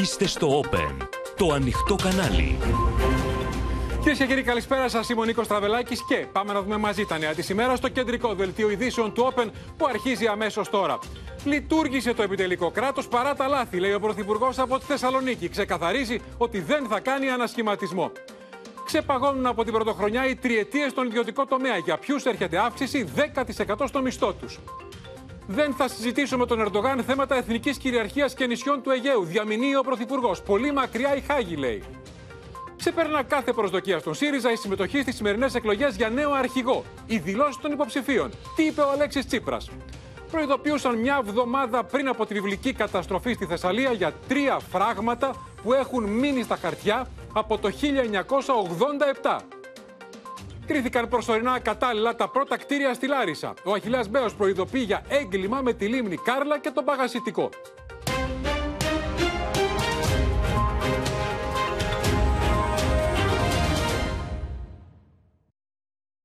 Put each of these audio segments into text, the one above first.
Είστε στο Open, το ανοιχτό κανάλι. Κυρίες και κύριοι, καλησπέρα σας. Είμαι ο Νίκος Τραβελάκης και πάμε να δούμε μαζί τα νέα της ημέρας στο κεντρικό δελτίο ειδήσεων του Open που αρχίζει αμέσως τώρα. Λειτουργήσε το επιτελικό κράτος παρά τα λάθη, λέει ο Πρωθυπουργός από τη Θεσσαλονίκη. Ξεκαθαρίζει ότι δεν θα κάνει ανασχηματισμό. Ξεπαγώνουν από την πρωτοχρονιά οι τριετίες στον ιδιωτικό τομέα. Για ποιους έρχεται αύξηση; 10% στο μισθό τους. Δεν θα συζητήσω με τον Ερντογάν θέματα εθνικής κυριαρχίας και νησιών του Αιγαίου. Διαμηνύει ο Πρωθυπουργός. Πολύ μακριά η Χάγη, λέει. Ξεπέρνα κάθε προσδοκία στον ΣΥΡΙΖΑ η συμμετοχή στις σημερινές εκλογές για νέο αρχηγό. Οι δηλώσεις των υποψηφίων. Τι είπε ο Αλέξης Τσίπρας; Προειδοποιούσαν μια εβδομάδα πριν από τη βιβλική καταστροφή στη Θεσσαλία για τρία φράγματα που έχουν μείνει στα χαρτιά από το 1987. Κρίθηκαν προσωρινά κατάλληλα τα πρώτα κτίρια στη Λάρισα. Ο Αχιλέας Μπέος προειδοποιεί για έγκλημα με τη λίμνη Κάρλα και τον Παγασιτικό.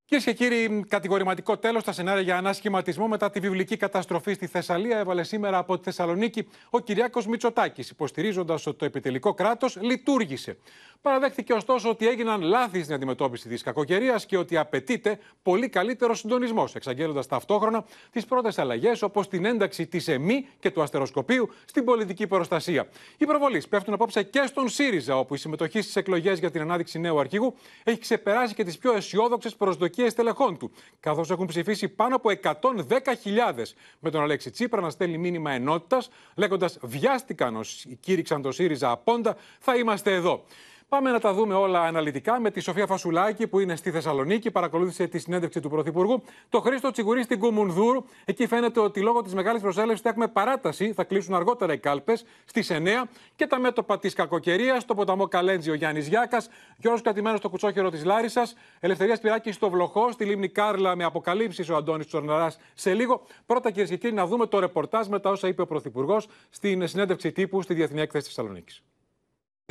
Κυρίες και κύριοι, κατηγορηματικό τέλος στα σενάρια για ανασχηματισμό μετά τη βιβλική καταστροφή στη Θεσσαλία έβαλε σήμερα από τη Θεσσαλονίκη ο Κυριάκος Μητσοτάκης, υποστηρίζοντας ότι το επιτελικό κράτος λειτουργήσε. Παραδέχθηκε ωστόσο ότι έγιναν λάθη στην αντιμετώπιση της κακοκαιρίας και ότι απαιτείται πολύ καλύτερο συντονισμός, εξαγγέλλοντας ταυτόχρονα τις πρώτες αλλαγές όπως την ένταξη της ΕΜΗ και του αστεροσκοπίου στην πολιτική προστασία. Οι προβολείς πέφτουν απόψε και στον ΣΥΡΙΖΑ, όπου η συμμετοχή στις εκλογές για την ανάδειξη νέου αρχηγού έχει ξεπεράσει και τις πιο αισιόδοξες προσδοκίες τελεχών του, καθώς έχουν ψηφίσει πάνω από 110.000 με τον Αλέξη Τσίπρα να στέλνει μήνυμα ενότητας, λέγοντας Βιάστηκαν όσοι κήρυξαν το ΣΥΡΙΖΑ απόντα, θα είμαστε εδώ. Πάμε να τα δούμε όλα αναλυτικά με τη Σοφία Φασουλάκη που είναι στη Θεσσαλονίκη, παρακολούθησε τη συνέντευξη του Πρωθυπουργού. Το Χρήστο Τσιγουρί στην Κουμουνδούρ. Εκεί φαίνεται ότι λόγω της μεγάλης προσέλευσης θα έχουμε παράταση. Θα κλείσουν αργότερα οι κάλπες στις 9. Και τα μέτωπα της κακοκαιρίας στο ποταμό Καλέντζι ο Γιάννης Γιάκας. Γιώργος Κατημένος στο κουτσόχερο της Λάρισας. Ελευθερία Σπυράκη στο Βλοχό. Στη λίμνη Κάρλα με αποκαλύψεις ο Αντώνης Τσορναράς σε λίγο. Πρώτα κυρίες και κύριοι να δούμε το ρεπορτάζ με τα όσα είπε ο Πρωθυπουργός στην συνέντευξη τύπου στη Διεθνή Έκθεση τη Θεσσαλονίκης.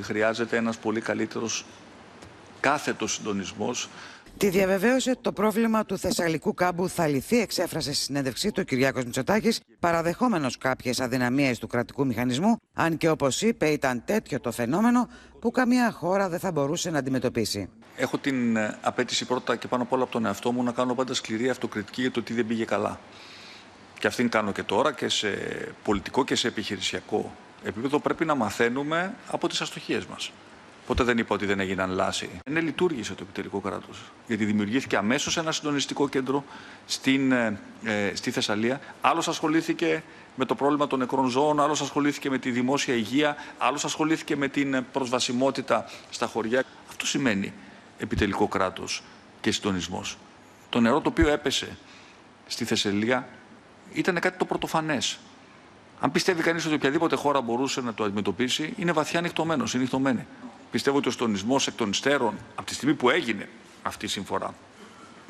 Χρειάζεται ένας πολύ καλύτερος κάθετος συντονισμός Τη διαβεβαίωσε ότι το πρόβλημα του Θεσσαλικού κάμπου θα λυθεί, εξέφρασε στη συνέντευξή του ο Κυριάκος Μητσοτάκης, παραδεχόμενος κάποιες αδυναμίες του κρατικού μηχανισμού, αν και όπως είπε ήταν τέτοιο το φαινόμενο που καμία χώρα δεν θα μπορούσε να αντιμετωπίσει. Έχω την ε, απέτηση πρώτα και πάνω απ' όλα από τον εαυτό μου να κάνω πάντα σκληρή αυτοκριτική για το τι δεν πήγε καλά. Και αυτήν κάνω και τώρα και σε πολιτικό και σε επιχειρησιακό επίπεδο πρέπει να μαθαίνουμε από τις αστοχίες μας. Ποτέ δεν είπα ότι δεν έγιναν λάση. Είναι λειτουργήσε το επιτελικό κράτος. Γιατί δημιουργήθηκε αμέσως ένα συντονιστικό κέντρο στην, ε, ε, στη Θεσσαλία. Άλλος ασχολήθηκε με το πρόβλημα των νεκρών ζώων, άλλος ασχολήθηκε με τη δημόσια υγεία, άλλος ασχολήθηκε με την προσβασιμότητα στα χωριά. Αυτό σημαίνει επιτελικό κράτος και συντονισμός. Το νερό το οποίο έπεσε στη Θεσσαλία ήταν κάτι το πρωτοφανές. Αν πιστεύει κανείς ότι οποιαδήποτε χώρα μπορούσε να το αντιμετωπίσει, είναι βαθιά ανοιχτωμένο, συνηθωμένη. Πιστεύω ότι ο στονισμός εκ των υστέρων, από τη στιγμή που έγινε αυτή η συμφορά,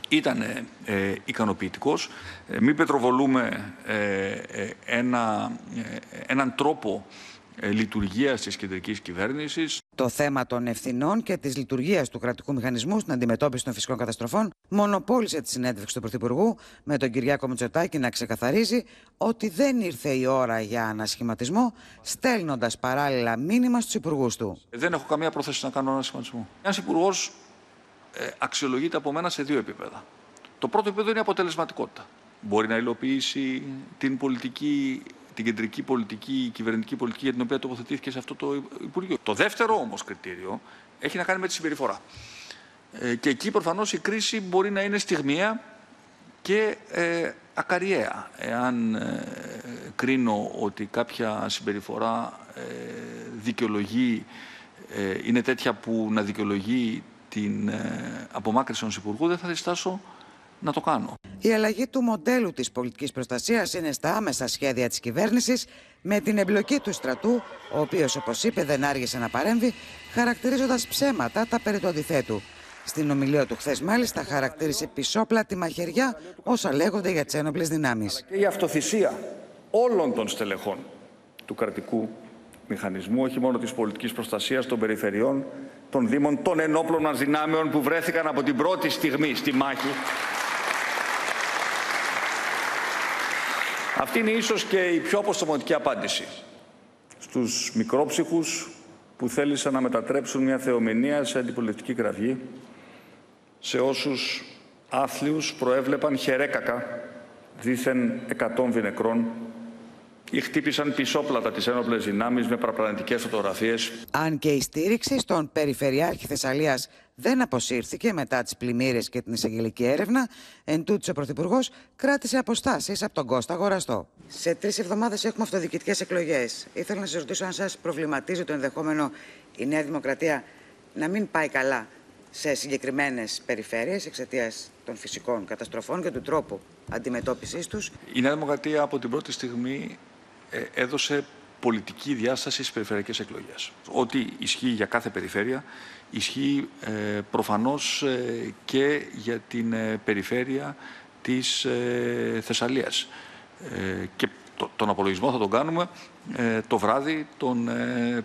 ήταν ε, ε ικανοποιητικός. Ε, μην πετροβολούμε ε, ε ένα, έναν τρόπο ε, λειτουργίας της κεντρικής κυβέρνησης. Το θέμα των ευθυνών και της λειτουργίας του κρατικού μηχανισμού στην αντιμετώπιση των φυσικών καταστροφών μονοπόλησε τη συνέντευξη του Πρωθυπουργού με τον Κυριάκο Μητσοτάκη να ξεκαθαρίζει ότι δεν ήρθε η ώρα για ανασχηματισμό, στέλνοντας παράλληλα μήνυμα στους υπουργούς του. Δεν έχω καμία πρόθεση να κάνω ανασχηματισμό. Ένας υπουργός ε, αξιολογείται από μένα σε δύο επίπεδα. Το πρώτο επίπεδο είναι η αποτελεσματικότητα. Μπορεί να υλοποιήσει την πολιτική την κεντρική πολιτική, η κυβερνητική πολιτική για την οποία τοποθετήθηκε σε αυτό το Υπουργείο. Το δεύτερο όμως κριτήριο έχει να κάνει με τη συμπεριφορά. Ε, και εκεί προφανώς η κρίση μπορεί να είναι στιγμιαία και ε, ακαριαία. Εάν ε, κρίνω ότι κάποια συμπεριφορά ε, δικαιολογεί, ε, είναι τέτοια που να δικαιολογεί την απομάκρυνση ενός Υπουργού, δεν θα διστάσω να το κάνω. Η αλλαγή του μοντέλου της πολιτικής προστασίας είναι στα άμεσα σχέδια της κυβέρνησης με την εμπλοκή του στρατού, ο οποίος όπως είπε δεν άργησε να παρέμβει, χαρακτηρίζοντας ψέματα τα περί του αντιθέτου. Στην ομιλία του χθες, μάλιστα, χαρακτήρισε πισόπλατη μαχαιριά όσα λέγονται για τις ένοπλες δυνάμεις. Και η αυτοθυσία όλων των στελεχών του κρατικού μηχανισμού, όχι μόνο της πολιτικής προστασίας των περιφερειών, των Δήμων, των ενόπλων μα δυνάμεων που βρέθηκαν από την πρώτη στιγμή στη μάχη Αυτή είναι ίσως και η πιο αποστομωτική απάντηση. Στους μικρόψυχους που θέλησαν να μετατρέψουν μια θεομηνία σε αντιπολιτική κραυγή, σε όσους άθλιους προέβλεπαν χερέκακα δήθεν εκατόμβη νεκρών ή χτύπησαν πισόπλατα τις ένοπλες δυνάμεις με παραπλανητικές φωτογραφίες. Αν και η στήριξη στον Περιφερειάρχη Θεσσαλίας δεν αποσύρθηκε μετά τις πλημμύρες και την εισαγγελική έρευνα, εν τούτης ο Πρωθυπουργός κράτησε αποστάσεις από τον Κώστα Γοραστό. Σε τρεις εβδομάδες έχουμε αυτοδιοικητικές εκλογές. Ήθελα να σας ρωτήσω αν σας προβληματίζει το ενδεχόμενο η Νέα Δημοκρατία να μην πάει καλά σε συγκεκριμένες περιφέρειες εξαιτίας των φυσικών καταστροφών και του τρόπου αντιμετώπισης τους. Η Νέα Δημοκρατία από την πρώτη στιγμή ε, έδωσε πολιτική διάσταση στις περιφερειακές εκλογές. Ό,τι ισχύει για κάθε περιφέρεια, ισχύει ε, προφανώς ε, και για την περιφέρεια της Θεσσαλίας. Και τον απολογισμό θα τον κάνουμε το βράδυ των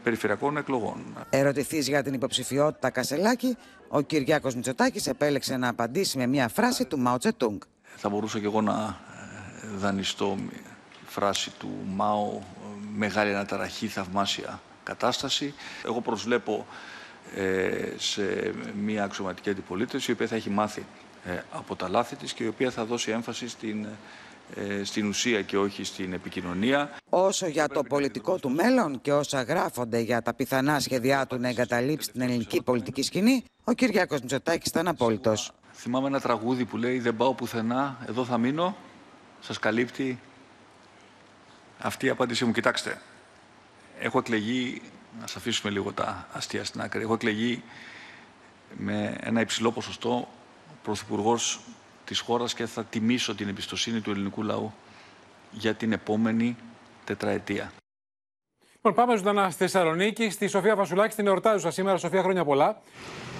περιφερειακών εκλογών. Ερωτηθείς για την υποψηφιότητα Κασελάκη, ο Κυριάκος Μητσοτάκης επέλεξε να απαντήσει με μια φράση του Μάο Τσετούγκ. Θα μπορούσα και εγώ να δανειστώ φράση του Μάου «Μεγάλη αναταραχή, θαυμάσια κατάσταση». Εγώ προσβλέπω ε, σε μια αξιωματική αντιπολίτευση η οποία θα έχει μάθει ε, από τα λάθη της και η οποία θα δώσει έμφαση στην, ε, στην ουσία και όχι στην επικοινωνία. Όσο για το πολιτικό του μέλλον και όσα γράφονται για τα πιθανά σχέδιά του να εγκαταλείψει την ελληνική πολιτική σκηνή, ο Κυριάκος Μητσοτάκης ήταν απόλυτος. Θυμάμαι ένα τραγούδι που λέει «Δεν πάω πουθενά, εδώ θα μείνω, σας καλύπτει αυτή η απάντησή μου. Κοιτάξτε, έχω εκλεγεί, να σας αφήσουμε λίγο τα αστεία στην άκρη, έχω εκλεγεί με ένα υψηλό ποσοστό πρωθυπουργός της χώρας και θα τιμήσω την εμπιστοσύνη του ελληνικού λαού για την επόμενη τετραετία. Λοιπόν, πάμε ζωντανά στη Θεσσαλονίκη, στη Σοφία Βασουλάκη, στην εορτάζουσα σήμερα. Σοφία, χρόνια πολλά.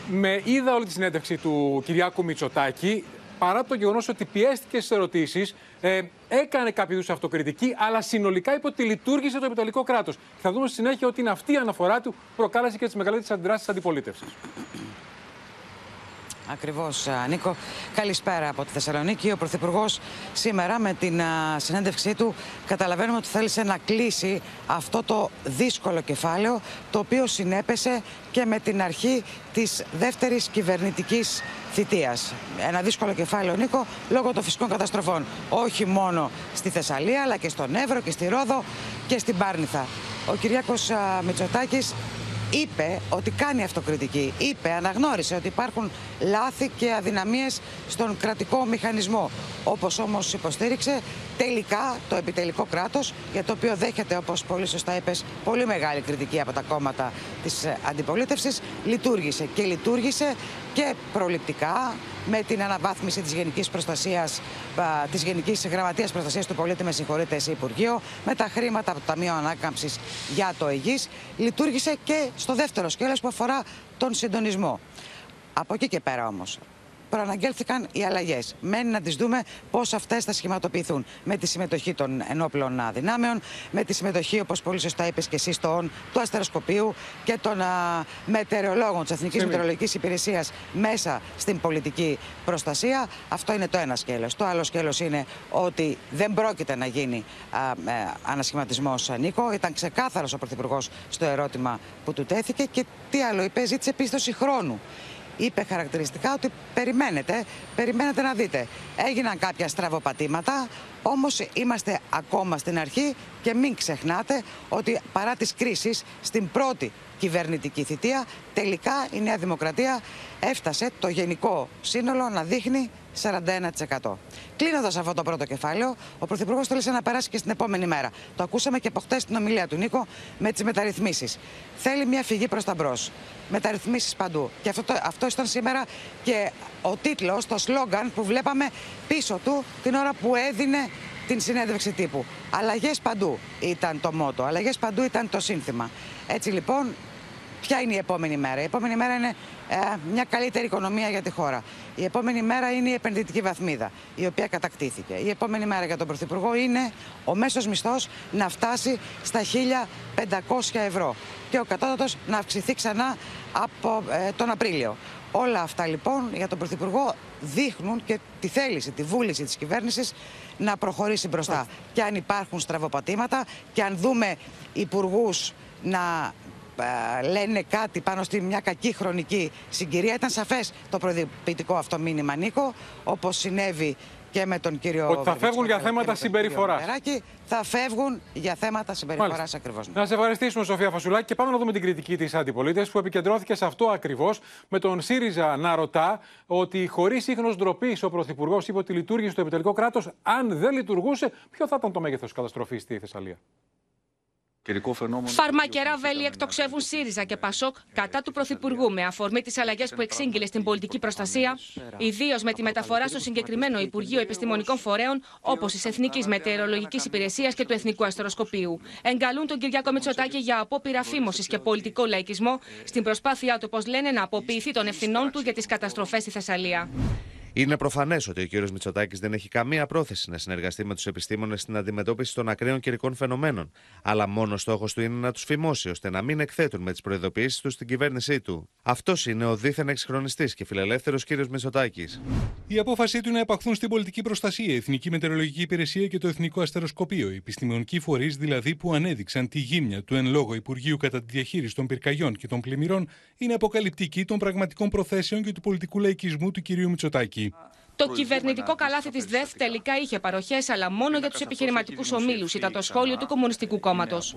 Με είδα όλη τη συνέντευξη του Κυριάκου Μητσοτάκη παρά το γεγονός ότι πιέστηκε στις ερωτήσεις, ε, έκανε κάποιο είδους αυτοκριτική, αλλά συνολικά είπε ότι λειτουργήσε το επιτελικό κράτος. Θα δούμε στη συνέχεια ότι είναι αυτή η αναφορά του που προκάλεσε και τις μεγαλύτερες αντιδράσεις της αντιπολίτευσης. Ακριβώς, Νίκο. Καλησπέρα από τη Θεσσαλονίκη. Ο Πρωθυπουργός σήμερα με την συνέντευξή του καταλαβαίνουμε ότι θέλησε να κλείσει αυτό το δύσκολο κεφάλαιο το οποίο συνέπεσε και με την αρχή της δεύτερης κυβερνητικής θητείας. Ένα δύσκολο κεφάλαιο, Νίκο, λόγω των φυσικών καταστροφών. Όχι μόνο στη Θεσσαλία, αλλά και στον Εύρο και στη Ρόδο και στην Πάρνηθα. Ο Κυριάκος Μητσοτάκης είπε ότι κάνει αυτοκριτική. Είπε, αναγνώρισε ότι υπάρχουν λάθη και αδυναμίες στον κρατικό μηχανισμό. Όπως όμως υποστήριξε, τελικά το επιτελικό κράτος, για το οποίο δέχεται, όπως πολύ σωστά είπες, πολύ μεγάλη κριτική από τα κόμματα της αντιπολίτευσης, λειτουργήσε και λειτουργήσε και προληπτικά με την αναβάθμιση της Γενικής Προστασίας, της Γενικής Γραμματείας Προστασίας του Πολίτη, με συγχωρείτε, σε Υπουργείο, με τα χρήματα από το Ταμείο Ανάκαμψης για το ΕΓΙΣ, λειτουργήσε και στο δεύτερο σκέλος που αφορά τον συντονισμό. Από εκεί και πέρα όμως, προαναγγέλθηκαν οι αλλαγές. Μένει να τις δούμε πώς αυτές θα σχηματοποιηθούν. Με τη συμμετοχή των ενόπλων δυνάμεων, με τη συμμετοχή, όπως πολύ σωστά είπες και εσύ, των, του αστεροσκοπείου και των α, μετεωρολόγων της Εθνικής Μετεωρολογικής Υπηρεσίας μέσα στην πολιτική προστασία. Αυτό είναι το ένα σκέλος. Το άλλο σκέλος είναι ότι δεν πρόκειται να γίνει ανασχηματισμός Νίκο. Ήταν ξεκάθαρος ο Πρωθυπουργός στο ερώτημα που του τέθηκε και τι άλλο είπε, ζήτησε πίστοση χρόνου είπε χαρακτηριστικά ότι περιμένετε, περιμένετε να δείτε. Έγιναν κάποια στραβοπατήματα, όμως είμαστε ακόμα στην αρχή και μην ξεχνάτε ότι παρά τις κρίσεις στην πρώτη κυβερνητική θητεία τελικά η Νέα Δημοκρατία έφτασε το γενικό σύνολο να δείχνει 41%. Κλείνοντας αυτό το πρώτο κεφάλαιο, ο Πρωθυπουργός θέλησε να περάσει και στην επόμενη μέρα. Το ακούσαμε και από χτες στην ομιλία του Νίκο με τις μεταρρυθμίσεις. Θέλει μια φυγή προς τα μπρος. Μεταρρυθμίσεις παντού. Και αυτό, το, αυτό ήταν σήμερα και ο τίτλος, το σλόγκαν που βλέπαμε πίσω του την ώρα που έδινε την συνέντευξη τύπου. Αλλαγές παντού ήταν το μότο. Αλλαγές παντού ήταν το σύνθημα. Έτσι λοιπόν Ποια είναι η επόμενη μέρα; Η επόμενη μέρα είναι ε, μια καλύτερη οικονομία για τη χώρα. Η επόμενη μέρα είναι η επενδυτική βαθμίδα, η οποία κατακτήθηκε. Η επόμενη μέρα για τον Πρωθυπουργό είναι ο μέσος μισθός να φτάσει στα 1.500 ευρώ και ο κατώτατος να αυξηθεί ξανά από ε, τον Απρίλιο. Όλα αυτά λοιπόν για τον Πρωθυπουργό δείχνουν και τη θέληση, τη βούληση της κυβέρνησης να προχωρήσει μπροστά. Και αν υπάρχουν στραβοπατήματα και αν δούμε υπουργούς να ε, λένε κάτι πάνω στη μια κακή χρονική συγκυρία. Ήταν σαφές το προειδοποιητικό αυτό μήνυμα, Νίκο, όπως συνέβη και με τον κύριο Ότι θα φεύγουν για θέματα συμπεριφοράς. Θα φεύγουν για θέματα συμπεριφοράς ακριβώς. Να σε ευχαριστήσουμε, Σοφία Φασουλάκη, και πάμε να δούμε την κριτική της αντιπολίτευσης που επικεντρώθηκε σε αυτό ακριβώς, με τον ΣΥΡΙΖΑ να ρωτά ότι χωρίς ίχνος ντροπής ο Πρωθυπουργός είπε ότι λειτουργήσε στο επιτελικό κράτος. Αν δεν λειτουργούσε, ποιο θα ήταν το μέγεθος καταστροφής στη Θεσσαλία; Φαρμακερά βέλη εκτοξεύουν ΣΥΡΙΖΑ και ΠΑΣΟΚ κατά του Πρωθυπουργού με αφορμή τις αλλαγές που εξήγηλε στην πολιτική προστασία, ιδίως με τη μεταφορά στο συγκεκριμένο Υπουργείο Επιστημονικών Φορέων, όπως της Εθνικής Μετεωρολογικής Υπηρεσίας και του Εθνικού Αστεροσκοπείου. Εγκαλούν τον Κυριάκο Μητσοτάκη για απόπειρα φήμωση και πολιτικό λαϊκισμό στην προσπάθειά του, όπω λένε, να αποποιηθεί των ευθυνών του για τις καταστροφές στη Θεσσαλία. Είναι προφανές ότι ο κ. Μητσοτάκης δεν έχει καμία πρόθεση να συνεργαστεί με τους επιστήμονες στην αντιμετώπιση των ακραίων καιρικών φαινομένων, αλλά μόνος στόχος του είναι να τους φημώσει ώστε να μην εκθέτουν με τις προειδοποιήσεις τους στην κυβέρνησή του. Αυτός είναι ο δίθεν εξχρονιστή και φιλελεύθερος κ. Μητσοτάκης. Η απόφασή του να επαχθούν στην πολιτική προστασία η Εθνική Μετεωρολογική Υπηρεσία και το Εθνικό Αστεροσκοπείο, οι επιστημονικοί φορείς δηλαδή που ανέδειξαν τη γύμνια του εν λόγω Υπουργείου κατά τη διαχείριση των πυρκαγιών και των πλημμυρών, είναι αποκαλυπτική των πραγματικών προθέσεων και του πολιτικού λαϊκισμού του κ. Μητσοτάκη. Το κυβερνητικό καλάθι της ΔΕΘ τελικά είχε παροχές, αλλά μόνο για τους επιχειρηματικούς ομίλους, ήταν το σχόλιο του Κομμουνιστικού Κόμματος.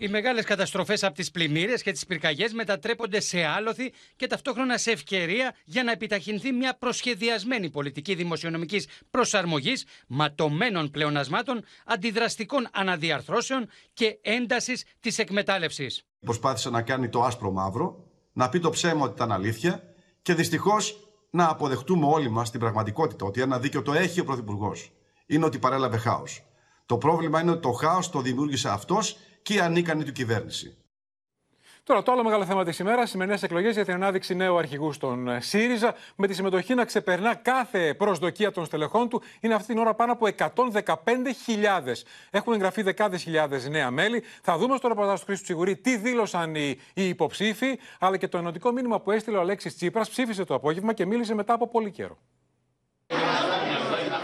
Οι μεγάλες καταστροφές από τις πλημμύρες και τις πυρκαγιές μετατρέπονται σε άλοθη και ταυτόχρονα σε ευκαιρία για να επιταχυνθεί μια προσχεδιασμένη πολιτική δημοσιονομικής προσαρμογής, ματωμένων πλεονασμάτων, αντιδραστικών αναδιαρθρώσεων και έντασης της εκμετάλλευσης. Προσπάθησε να κάνει το άσπρο μαύρο, να πει το ψέμα ότι ήταν αλήθεια και δυστυχώς να αποδεχτούμε όλοι μας την πραγματικότητα ότι ένα δίκαιο το έχει ο Πρωθυπουργός. Είναι ότι παρέλαβε χάος. Το πρόβλημα είναι ότι το χάος το δημιούργησε αυτός και η ανίκανη του κυβέρνηση. Τώρα, το άλλο μεγάλο θέμα της ημέρας, σημερινές εκλογές για την ανάδειξη νέου αρχηγού στον ε, ΣΥΡΙΖΑ, με τη συμμετοχή να ξεπερνά κάθε προσδοκία των στελεχών του. Είναι αυτή την ώρα πάνω από 115.000. Έχουν εγγραφεί δεκάδες χιλιάδες νέα μέλη. Θα δούμε στο ρεπορτάζ του Χρήστου Τσιγουρή τι δήλωσαν οι, οι υποψήφοι, αλλά και το ενωτικό μήνυμα που έστειλε ο Αλέξης Τσίπρας. Ψήφισε το απόγευμα και μίλησε μετά από πολύ καιρό.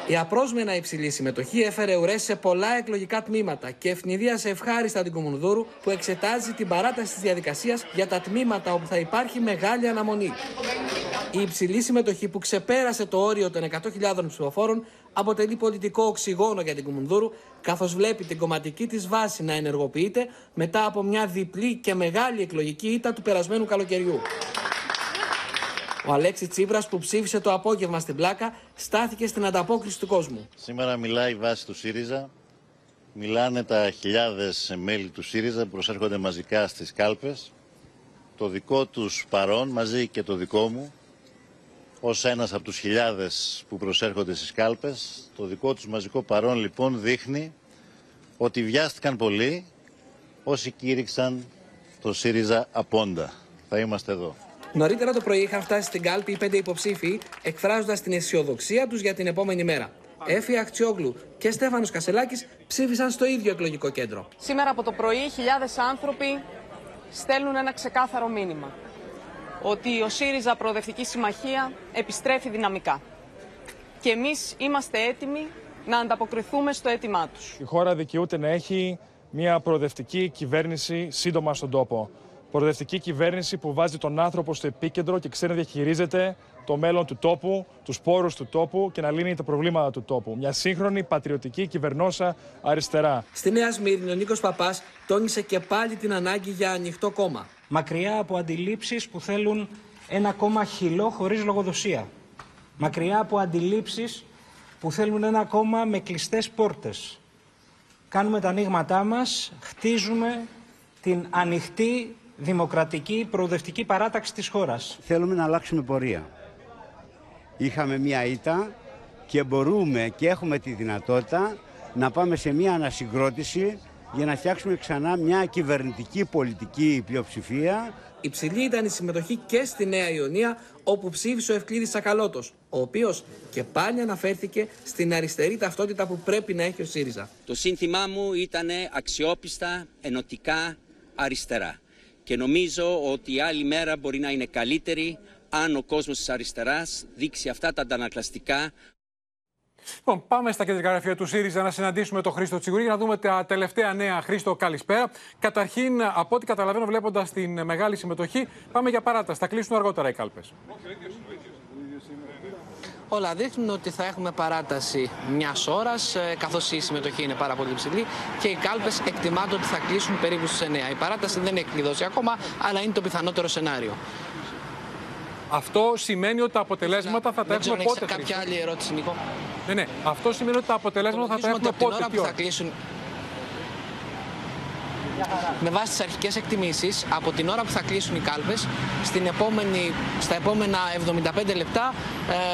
Η απρόσμενα υψηλή συμμετοχή έφερε ουρές σε πολλά εκλογικά τμήματα και ευνηδίασε ευχάριστα την Κομμουνδούρου που εξετάζει την παράταση της διαδικασίας για τα τμήματα όπου θα υπάρχει μεγάλη αναμονή. Η υψηλή συμμετοχή που ξεπέρασε το όριο των 100.000 ψηφοφόρων αποτελεί πολιτικό οξυγόνο για την Κομμουνδούρου, καθώς βλέπει την κομματική της βάση να ενεργοποιείται μετά από μια διπλή και μεγάλη εκλογική ήττα του περασμένου καλοκαιριού. Ο Αλέξης Τσίπρας, που ψήφισε το απόγευμα στην πλάκα, στάθηκε στην ανταπόκριση του κόσμου. Σήμερα μιλάει η βάση του ΣΥΡΙΖΑ. Μιλάνε τα χιλιάδες μέλη του ΣΥΡΙΖΑ που προσέρχονται μαζικά στις κάλπες. Το δικό τους παρόν, μαζί και το δικό μου, ως ένας από τους χιλιάδες που προσέρχονται στις κάλπες, το δικό τους μαζικό παρόν λοιπόν δείχνει ότι βιάστηκαν πολύ όσοι κήρυξαν το ΣΥΡΙΖΑ απόντα. Θα είμαστε εδώ. Νωρίτερα το πρωί είχαν φτάσει στην κάλπη οι πέντε υποψήφοι, εκφράζοντας την αισιοδοξία τους για την επόμενη μέρα. Έφη Αχτσιόγλου και Στέφανος Κασελάκης ψήφισαν στο ίδιο εκλογικό κέντρο. Σήμερα από το πρωί χιλιάδες άνθρωποι στέλνουν ένα ξεκάθαρο μήνυμα. Ότι ο ΣΥΡΙΖΑ Προοδευτική Συμμαχία επιστρέφει δυναμικά. Και εμείς είμαστε έτοιμοι να ανταποκριθούμε στο αίτημά τους. Η χώρα δικαιούται να έχει μια προοδευτική κυβέρνηση σύντομα στον τόπο προοδευτική κυβέρνηση που βάζει τον άνθρωπο στο επίκεντρο και ξέρει να διαχειρίζεται το μέλλον του τόπου, τους πόρους του τόπου και να λύνει τα προβλήματα του τόπου. Μια σύγχρονη πατριωτική κυβερνόσα αριστερά. Στη Νέα Σμύρνη, ο Νίκος Παπάς τόνισε και πάλι την ανάγκη για ανοιχτό κόμμα. Μακριά από αντιλήψεις που θέλουν ένα κόμμα χυλό χωρίς λογοδοσία. Μακριά από αντιλήψεις που θέλουν ένα κόμμα με κλειστές πόρτες. Κάνουμε τα ανοίγματά μας, χτίζουμε την ανοιχτή δημοκρατική προοδευτική παράταξη της χώρας. Θέλουμε να αλλάξουμε πορεία. Είχαμε μία ήττα και μπορούμε και έχουμε τη δυνατότητα να πάμε σε μία ανασυγκρότηση για να φτιάξουμε ξανά μια κυβερνητική πολιτική πλειοψηφία. Υψηλή ήταν η συμμετοχή και στη Νέα Ιωνία, όπου ψήφισε ο Ευκλήδης Σακαλώτος, ο οποίος και πάλι αναφέρθηκε στην αριστερή ταυτότητα που πρέπει να έχει ο ΣΥΡΙΖΑ. Το σύνθημά μου ήταν αξιόπιστα, ενωτικά, αριστερά. Και νομίζω ότι η άλλη μέρα μπορεί να είναι καλύτερη αν ο κόσμος της αριστεράς δείξει αυτά τα αντανακλαστικά Λοιπόν, πάμε στα κεντρικά γραφεία του ΣΥΡΙΖΑ να συναντήσουμε τον Χρήστο Τσιγουρή για να δούμε τα τελευταία νέα. Χρήστο, καλησπέρα. Καταρχήν, από ό,τι καταλαβαίνω, βλέποντας την μεγάλη συμμετοχή, πάμε για παράταση. Θα κλείσουν αργότερα οι κάλπες. Όλα δείχνουν ότι θα έχουμε παράταση μιας ώρας, καθώς η συμμετοχή είναι πάρα πολύ ψηλή και οι κάλπες εκτιμάται ότι θα κλείσουν περίπου στις 9. Η παράταση δεν έχει κλειδώσει ακόμα, αλλά είναι το πιθανότερο σενάριο. Αυτό σημαίνει ότι τα αποτελέσματα θα τα έχουμε πότε. Κάποια άλλη ερώτηση, Νίκο. Ναι, ναι. Αυτό σημαίνει ότι τα αποτελέσματα θα τα έχουμε πότε. Την ώρα που θα κλείσουν με βάση τις αρχικές εκτιμήσεις, από την ώρα που θα κλείσουν οι κάλπες, στα επόμενα 75 λεπτά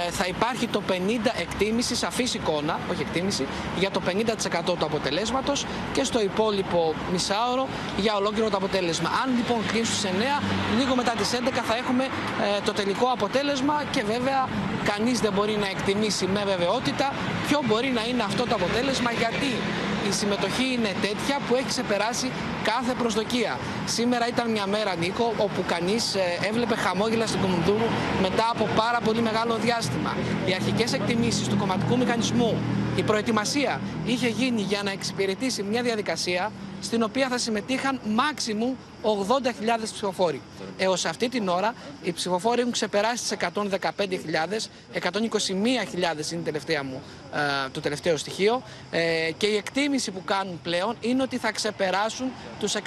ε, θα υπάρχει το 50 εκτίμηση, σαφή εικόνα, όχι εκτίμηση, για το 50% του αποτελέσματος και στο υπόλοιπο μισάωρο για ολόκληρο το αποτέλεσμα. Αν λοιπόν κλείσουν σε 9, λίγο μετά τις 11 θα έχουμε ε, το τελικό αποτέλεσμα και βέβαια κανείς δεν μπορεί να εκτιμήσει με βεβαιότητα ποιο μπορεί να είναι αυτό το αποτέλεσμα γιατί η συμμετοχή είναι τέτοια που έχει ξεπεράσει κάθε προσδοκία. Σήμερα ήταν μια μέρα, Νίκο, όπου κανείς ε, έβλεπε χαμόγελα στην Κομουνδούρου μετά από πάρα πολύ μεγάλο διάστημα. Οι αρχικές εκτιμήσεις του κομματικού μηχανισμού, η προετοιμασία είχε γίνει για να εξυπηρετήσει μια διαδικασία στην οποία θα συμμετείχαν μάξιμου 80.000 ψηφοφόροι. Έως αυτή την ώρα οι ψηφοφόροι έχουν ξεπεράσει τις 115.000, 121.000 είναι τελευταία μου, ε, το τελευταίο στοιχείο ε, και η εκτίμηση που κάνουν πλέον είναι ότι θα ξεπεράσουν τους 130.000.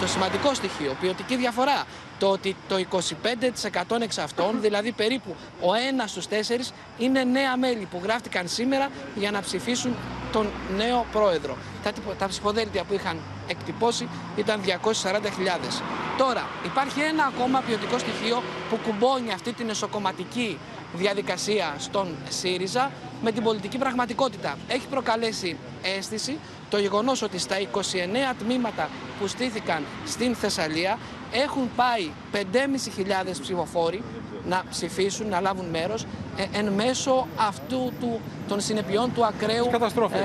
Το σημαντικό στοιχείο, ποιοτική διαφορά, το ότι το 25% εξ αυτών, δηλαδή περίπου ο ένας στους τέσσερις, είναι νέα μέλη που γράφτηκαν σήμερα για να ψηφίσουν τον νέο πρόεδρο. Τα, τα ψηφοδέλτια που είχαν εκτυπώσει ήταν 240.000. Τώρα, υπάρχει ένα ακόμα ποιοτικό στοιχείο που κουμπώνει αυτή την εσωκομματική διαδικασία στον ΣΥΡΙΖΑ με την πολιτική πραγματικότητα. Έχει προκαλέσει αίσθηση το γεγονός ότι στα 29 τμήματα που στήθηκαν στην Θεσσαλία έχουν πάει 5.500 ψηφοφόροι να ψηφίσουν, να λάβουν μέρος ε, εν μέσω αυτού του, των συνεπειών του ακραίου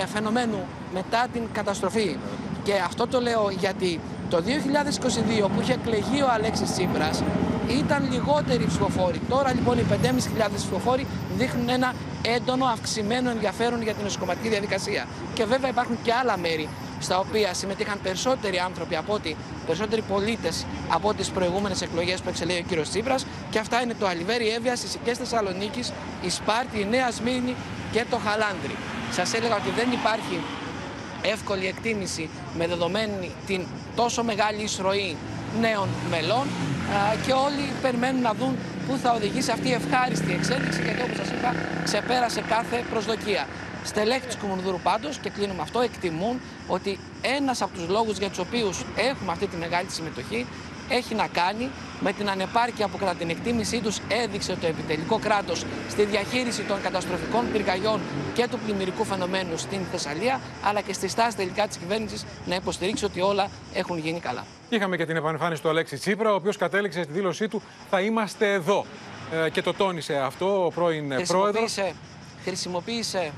ε, φαινομένου μετά την καταστροφή. Και αυτό το λέω γιατί το 2022 που είχε εκλεγεί ο Αλέξης Τσίπρας ήταν λιγότεροι ψηφοφόροι. Τώρα λοιπόν οι 5.500 ψηφοφόροι δείχνουν ένα έντονο αυξημένο ενδιαφέρον για την νοσοκομματική διαδικασία. Και βέβαια υπάρχουν και άλλα μέρη στα οποία συμμετείχαν περισσότεροι άνθρωποι από ότι περισσότεροι πολίτες από τις προηγούμενες εκλογές που εξελέγει ο κύριος Τσίπρας. Και αυτά είναι το Αλιβέρι Εύβοια, η Σικέ Θεσσαλονίκης, η Σπάρτη, η Νέα Σμύρνη και το Χαλάνδρι. Σας έλεγα ότι δεν υπάρχει εύκολη εκτίμηση με δεδομένη την τόσο μεγάλη εισρωή νέων μελών και όλοι περιμένουν να δουν πού θα οδηγήσει αυτή η ευχάριστη εξέλιξη γιατί όπως σας είπα ξεπέρασε κάθε προσδοκία. Στελέχη της Κουμουνδούρου πάντως, και κλείνουμε αυτό, εκτιμούν ότι ένας από τους λόγους για τους οποίους έχουμε αυτή τη μεγάλη συμμετοχή έχει να κάνει με την ανεπάρκεια που κατά την εκτίμησή τους έδειξε το επιτελικό κράτος στη διαχείριση των καταστροφικών πυρκαγιών και του πλημμυρικού φαινομένου στην Θεσσαλία, αλλά και στη στάση τελικά της κυβέρνησης να υποστηρίξει ότι όλα έχουν γίνει καλά. Είχαμε και την επανεμφάνιση του Αλέξη Τσίπρα, ο οποίος κατέληξε στη δήλωσή του «Θα είμαστε εδώ». Ε, και το τόνισε αυτό ο πρώην πρόεδρος. Χρησιμοποίησε,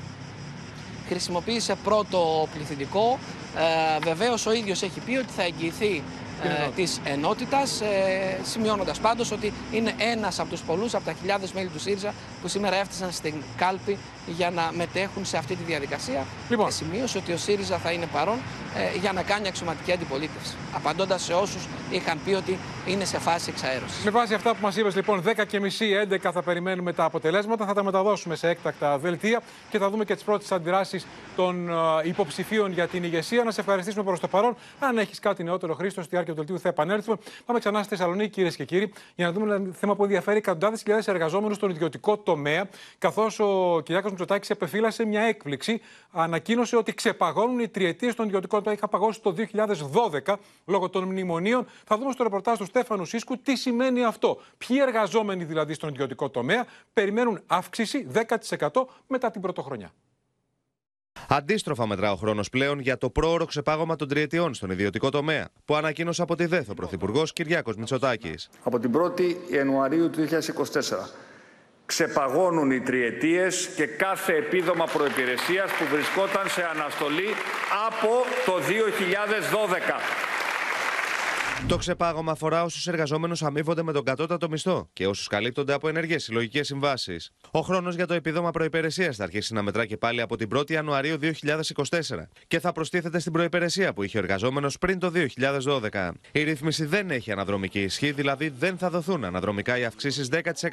χρησιμοποίησε πρώτο πληθυντικό. Ε, βεβαίως ο ίδιος έχει πει ότι θα εγγυηθεί ε, της ενότητας, ε, σημειώνοντας πάντως ότι είναι ένας από τους πολλούς, από τα χιλιάδες μέλη του ΣΥΡΙΖΑ που σήμερα έφτασαν στην κάλπη για να μετέχουν σε αυτή τη διαδικασία. Λοιπόν. Και σημείωσε ότι ο ΣΥΡΙΖΑ θα είναι παρόν ε, για να κάνει αξιωματική αντιπολίτευση. Απαντώντας σε όσους είχαν πει ότι είναι σε φάση εξαέρωσης. Με βάση αυτά που μας είπες λοιπόν 10 και μισή, 11 θα περιμένουμε τα αποτελέσματα, θα τα μεταδώσουμε σε έκτακτα δελτία και θα δούμε και τις πρώτες αντιδράσεις των ε, υποψηφίων για την ηγεσία. Να σε ευχαριστήσουμε προς το παρόν. Αν έχεις κάτι νεότερο Χρήστο, στη διάρκεια του δελτίου θα επανέλθουμε. Πάμε ξανά στη Θεσσαλονίκη κυρίες και κύριοι για να δούμε ένα θέμα που ενδιαφέρει εκατοντάδες χιλιάδες εργαζόμενους στον ιδιωτικό τομέα καθώς ο Κυριάκος Μητσοτάκη επεφύλασε μια έκπληξη. Ανακοίνωσε ότι ξεπαγώνουν οι τριετίες των ιδιωτικών. Το είχα παγώσει το 2012 λόγω των μνημονίων. Θα δούμε στο ρεπορτάζ του Στέφανου Σίσκου τι σημαίνει αυτό. Ποιοι εργαζόμενοι δηλαδή στον ιδιωτικό τομέα περιμένουν αύξηση 10% μετά την πρωτοχρονιά. Αντίστροφα μετρά ο χρόνος πλέον για το πρόωρο ξεπάγωμα των τριετιών στον ιδιωτικό τομέα, που ανακοίνωσε από τη ΔΕΘ ο Πρωθυπουργός Κυριάκος Μητσοτάκης. Από την 1η Ιανουαρίου του 2024 ξεπαγώνουν οι τριετίες και κάθε επίδομα προϋπηρεσίας που βρισκόταν σε αναστολή από το 2012. Το ξεπάγωμα αφορά όσους εργαζόμενους αμείβονται με τον κατώτατο μισθό και όσους καλύπτονται από ενεργές συλλογικές συμβάσεις. Ο χρόνος για το επίδομα προπηρεσία θα αρχίσει να μετρά και πάλι από την 1η Ιανουαρίου 2024 και θα προστίθεται στην προπηρεσία που είχε ο εργαζόμενος πριν το 2012. Η ρύθμιση δεν έχει αναδρομική ισχύ, δηλαδή δεν θα δοθούν αναδρομικά οι αυξήσεις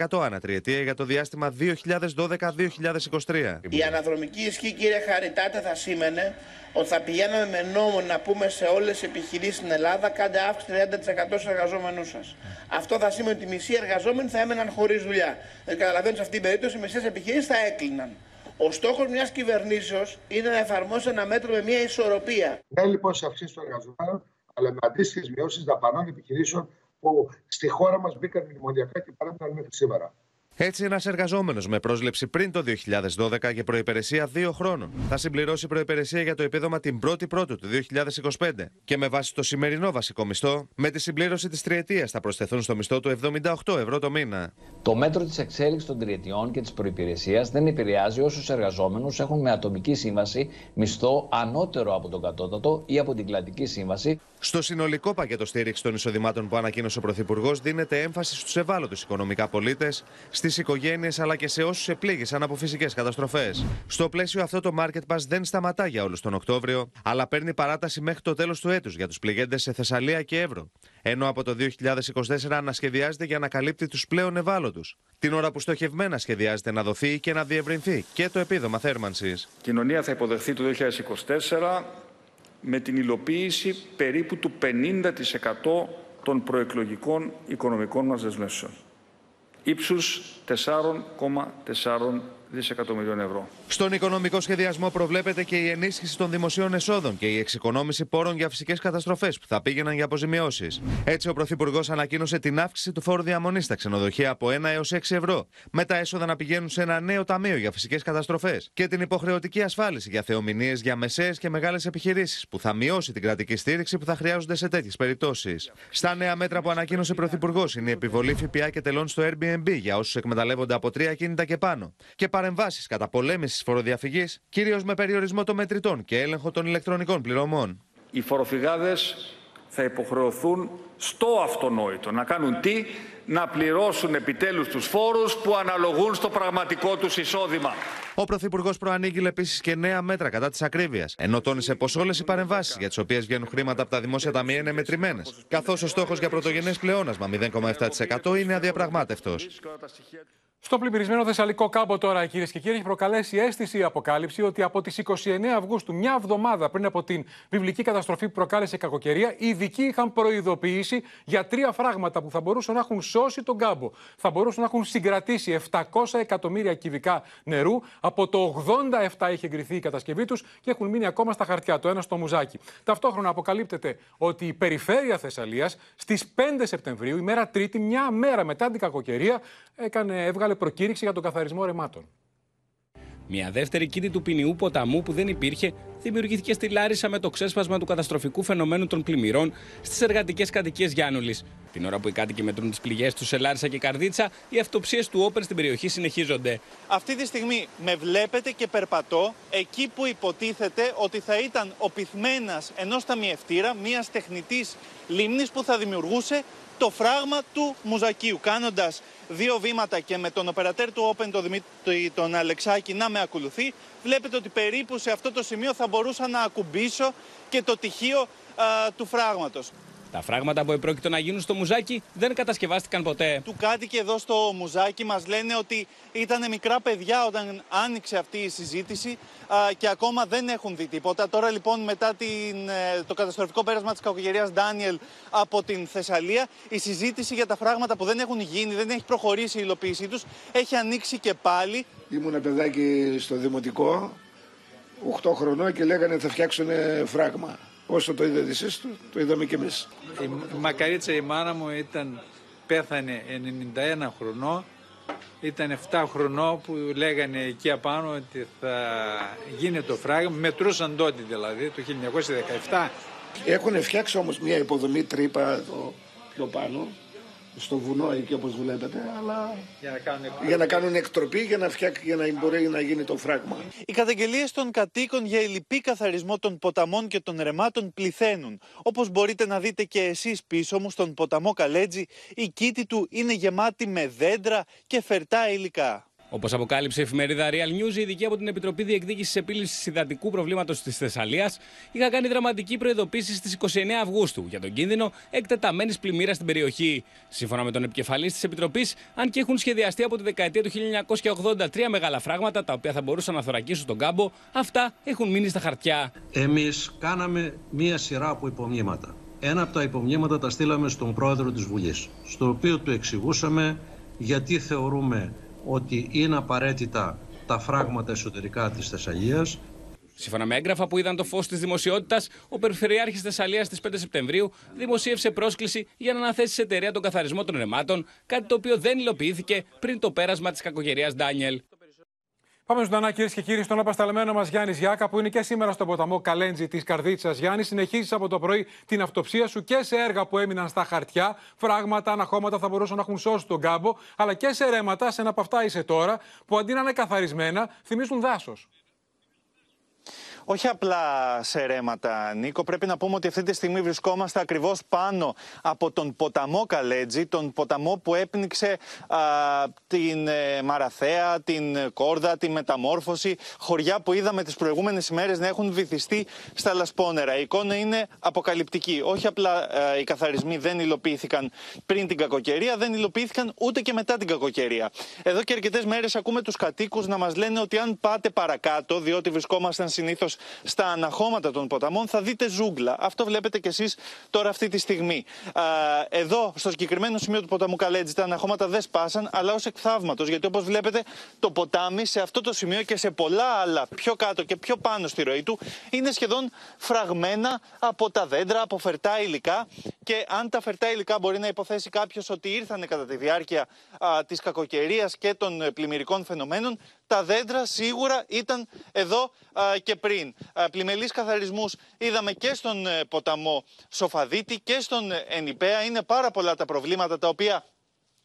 10% ανά τριετία για το διάστημα 2012-2023. Η αναδρομική ισχύ, κύριε Χαριτάτε, θα σήμαινε ότι θα πηγαίναμε με νόμο να πούμε σε όλες τις επιχειρήσεις στην Ελλάδα κάντε αύξηση 30% στους εργαζόμενους σας. Αυτό θα σημαίνει ότι οι μισοί εργαζόμενοι θα έμεναν χωρίς δουλειά. Δεν καταλαβαίνω σε αυτή την περίπτωση οι μισές επιχειρήσεις θα έκλειναν. Ο στόχος μιας κυβερνήσεως είναι να εφαρμόσει ένα μέτρο με μια ισορροπία. Ναι, λοιπόν, σε αυξήσεις των εργαζομένων, αλλά με αντίστοιχες μειώσεις δαπανών επιχειρήσεων που στη χώρα μας μπήκαν μνημονιακά και παρέμειναν μέχρι σήμερα. Έτσι, ένας εργαζόμενος με πρόσληψη πριν το 2012 και προπηρεσία δύο χρόνων θα συμπληρώσει προπηρεσία για το επίδομα την 1η Πρώτου του 2025 και με βάση το σημερινό βασικό μισθό, με τη συμπλήρωση της τριετίας θα προσθεθούν στο μισθό του 78 ευρώ το μήνα. Το μέτρο της εξέλιξης των τριετιών και της προπηρεσία δεν επηρεάζει όσους εργαζόμενους έχουν με ατομική σύμβαση μισθό ανώτερο από τον κατώτατο ή από την κλατική σύμβαση. Στο συνολικό πακέτο στήριξης των εισοδημάτων που ανακοίνωσε ο Πρωθυπουργός, δίνεται έμφαση στους ευάλωτους οικονομικά πολίτες, στις οικογένειες αλλά και σε όσους επλήγησαν από φυσικές καταστροφές. Στο πλαίσιο αυτό, το Market Pass δεν σταματά για όλους τον Οκτώβριο, αλλά παίρνει παράταση μέχρι το τέλος του έτους για τους πληγέντες σε Θεσσαλία και Εύρο. Ενώ από το 2024 ανασχεδιάζεται για να καλύπτει τους πλέον ευάλωτους. Την ώρα που στοχευμένα σχεδιάζεται να δοθεί και να διευρυνθεί και το επίδομα θέρμανσης. Η κοινωνία θα υποδεχθεί το 2024 με την υλοποίηση περίπου του 50% των προεκλογικών οικονομικών μας δεσμεύσεων ύψους 4,4 δισεκατομμυρίων ευρώ. Στον οικονομικό σχεδιασμό προβλέπεται και η ενίσχυση των δημοσίων εσόδων και η εξοικονόμηση πόρων για φυσικές καταστροφές που θα πήγαιναν για αποζημιώσεις. Έτσι, ο Πρωθυπουργός ανακοίνωσε την αύξηση του φόρου διαμονής στα ξενοδοχεία από 1 έως 6 ευρώ, με τα έσοδα να πηγαίνουν σε ένα νέο ταμείο για φυσικές καταστροφές και την υποχρεωτική ασφάλιση για θεομηνίες για μεσαίες και μεγάλες επιχειρήσεις, που θα μειώσει την κρατική στήριξη που θα χρειάζονται σε τέτοιες περιπτώσεις. Στα νέα μέτρα που ανακοίνωσε ο Πρωθυπουργός είναι η επιβολή ΦΠΑ και τελών στο Airbnb για όσους εκμεταλλεύονται από τρία κίνητα και πάνω και παρεμβάσεις κατά πολέμησης φοροδιαφυγής, κυρίως με περιορισμό των μετρητών και έλεγχο των ηλεκτρονικών πληρωμών. Οι φοροφυγάδες θα υποχρεωθούν στο αυτονόητο να κάνουν τι, να πληρώσουν επιτέλους τους φόρους που αναλογούν στο πραγματικό τους εισόδημα. Ο Πρωθυπουργός προανήγγειλε επίσης και νέα μέτρα κατά της ακρίβειας, ενώ τόνισε πως όλες οι παρεμβάσεις για τις οποίες βγαίνουν χρήματα από τα δημόσια ταμεία είναι μετρημένες, καθώς ο στόχος για πρωτογενές πλεόνασμα 0,7% είναι αδιαπραγμάτευτος. Στο πλημμυρισμένο Θεσσαλικό κάμπο τώρα, κυρίες και κύριοι, έχει προκαλέσει αίσθηση η αποκάλυψη ότι από τις 29 Αυγούστου, μια εβδομάδα πριν από την βιβλική καταστροφή που προκάλεσε κακοκαιρία, οι ειδικοί είχαν προειδοποιήσει για τρία φράγματα που θα μπορούσαν να έχουν σώσει τον κάμπο. Θα μπορούσαν να έχουν συγκρατήσει 700 εκατομμύρια κυβικά νερού. Από το 87 είχε εγκριθεί η κατασκευή τους και έχουν μείνει ακόμα στα χαρτιά. Το ένα στο μουζάκι. Ταυτόχρονα αποκαλύπτεται ότι η περιφέρεια Θεσσαλίας στις 5 Σεπτεμβρίου, ημέρα Τρίτη, μια μέρα μετά την κακοκαιρία, έκανε, έβγαλε προκήρυξη για τον καθαρισμό ρεμάτων. Μια δεύτερη κήτη του ποινιού ποταμού που δεν υπήρχε δημιουργήθηκε στη Λάρισα με το ξέσπασμα του καταστροφικού φαινομένου των πλημμυρών στις εργατικές κατοικίες Γιάννουλης. Την ώρα που οι κάτοικοι μετρούν τις πληγές τους σε Λάρισα και Καρδίτσα, οι αυτοψίες του Όπερ στην περιοχή συνεχίζονται. Αυτή τη στιγμή με βλέπετε και περπατώ εκεί που υποτίθεται ότι θα ήταν ο πυθμένας ενός ταμιευτήρα, μιας τεχνητής λίμνης που θα δημιουργούσε το φράγμα του Μουζακίου, κάνοντας δύο βήματα και με τον οπερατέρ του Open, τον Δημήτρη τον Αλεξάκη, να με ακολουθεί, βλέπετε ότι περίπου σε αυτό το σημείο θα μπορούσα να ακουμπήσω και το τυχείο του φράγματος. Τα φράγματα που επρόκειτο να γίνουν στο μουζάκι δεν κατασκευάστηκαν ποτέ. Του κάτοικοι εδώ στο μουζάκι μας λένε ότι ήταν μικρά παιδιά όταν άνοιξε αυτή η συζήτηση και ακόμα δεν έχουν δει τίποτα. Τώρα λοιπόν μετά την, ε, το καταστροφικό πέρασμα της κακογερίας Ντάνιελ από την Θεσσαλία η συζήτηση για τα φράγματα που δεν έχουν γίνει, δεν έχει προχωρήσει η υλοποίησή τους έχει ανοίξει και πάλι. Ήμουν παιδάκι στο δημοτικό, 8 χρονών και λέγανε θα φτιάξουν φράγμα. Όσο το είδατε εσείς, το, το είδαμε κι εμείς. Η Μακαρίτσα η μάνα μου ήταν, πέθανε 91 χρονών ήταν 7 χρονών που λέγανε εκεί απάνω ότι θα γίνει το φράγμα, μετρούσαν τότε δηλαδή, το 1917. Έχουν φτιάξει όμως μια υποδομή τρύπα εδώ πιο πάνω, στο βουνό εκεί όπως βλέπετε, αλλά για να κάνουν εκτροπή, για να, κάνουν εκτροπή, για να, φτιάξει, για να μπορεί να γίνει το φράγμα. Οι καταγγελίες των κατοίκων για ελλειπή καθαρισμό των ποταμών και των ρεμάτων πληθαίνουν. Όπως μπορείτε να δείτε και εσείς πίσω μου στον ποταμό Καλέτζη, η κήτη του είναι γεμάτη με δέντρα και φερτά υλικά. Όπως αποκάλυψε η εφημερίδα Real News, οι ειδικοί από την Επιτροπή Διεκδίκησης Επίλυσης Ιδατικού Προβλήματος της Θεσσαλίας είχαν κάνει δραματική προειδοποίηση στις 29 Αυγούστου για τον κίνδυνο εκτεταμένης πλημμύρας στην περιοχή. Σύμφωνα με τον επικεφαλής της Επιτροπής, αν και έχουν σχεδιαστεί από τη δεκαετία του 1983 μεγάλα φράγματα τα οποία θα μπορούσαν να θωρακίσουν τον κάμπο, αυτά έχουν μείνει στα χαρτιά. Εμείς κάναμε μία σειρά από υπομνήματα. Ένα από τα υπομνήματα τα στείλαμε στον πρόεδρο της Βουλής, στο οποίο του εξηγούσαμε γιατί θεωρούμε ότι είναι απαραίτητα τα φράγματα εσωτερικά της Θεσσαλίας. Σύμφωνα με έγγραφα που είδαν το φως της δημοσιότητας, ο Περιφερειάρχης Θεσσαλίας στις 5 Σεπτεμβρίου δημοσίευσε πρόσκληση για να αναθέσει σε εταιρεία τον καθαρισμό των ρεμάτων, κάτι το οποίο δεν υλοποιήθηκε πριν το πέρασμα της κακογερίας Ντάνιελ. Πάμε ζωντανά, κυρίες και κύριοι, στον απασταλμένο μας Γιάννης Γιάκα, που είναι και σήμερα στον ποταμό Καλέντζη της Καρδίτσας. Γιάννη, συνεχίζεις από το πρωί την αυτοψία σου και σε έργα που έμειναν στα χαρτιά. Φράγματα, αναχώματα θα μπορούσαν να έχουν σώσει τον κάμπο, αλλά και σε ρέματα, σε ένα από αυτά είσαι τώρα, που αντί να είναι καθαρισμένα, θυμίζουν δάσος όχι απλά σε ρέματα, Νίκο. Πρέπει να πούμε ότι αυτή τη στιγμή βρισκόμαστε ακριβώς πάνω από τον ποταμό Καλέτζη, τον ποταμό που έπνιξε α, την ε, Μαραθέα, την Κόρδα, τη Μεταμόρφωση, χωριά που είδαμε τις προηγούμενες ημέρες να έχουν βυθιστεί στα λασπόνερα. Η εικόνα είναι αποκαλυπτική. Όχι απλά οι καθαρισμοί δεν υλοποιήθηκαν πριν την κακοκαιρία, δεν υλοποιήθηκαν ούτε και μετά την κακοκαιρία. Εδώ και αρκετές μέρες ακούμε τους κατοίκους να μας λένε ότι αν πάτε παρακάτω, διότι βρισκόμασταν συνήθως στα αναχώματα των ποταμών θα δείτε ζούγκλα. Αυτό βλέπετε κι εσείς τώρα αυτή τη στιγμή. Εδώ, στο συγκεκριμένο σημείο του ποταμού Καλέτζη, τα αναχώματα δεν σπάσαν, αλλά ως εκθαύματο. Γιατί όπως βλέπετε, το ποτάμι σε αυτό το σημείο και σε πολλά άλλα πιο κάτω και πιο πάνω στη ροή του είναι σχεδόν φραγμένα από τα δέντρα, από φερτά υλικά. Και αν τα φερτά υλικά μπορεί να υποθέσει κάποιος ότι ήρθαν κατά τη διάρκεια της κακοκαιρίας και των πλημμυρικών φαινομένων, τα δέντρα σίγουρα ήταν εδώ και πριν. Α, πλημελείς καθαρισμούς είδαμε και στον ε, ποταμό Σοφαδίτη και στον ε, Ενιπέα. Είναι πάρα πολλά τα προβλήματα τα οποία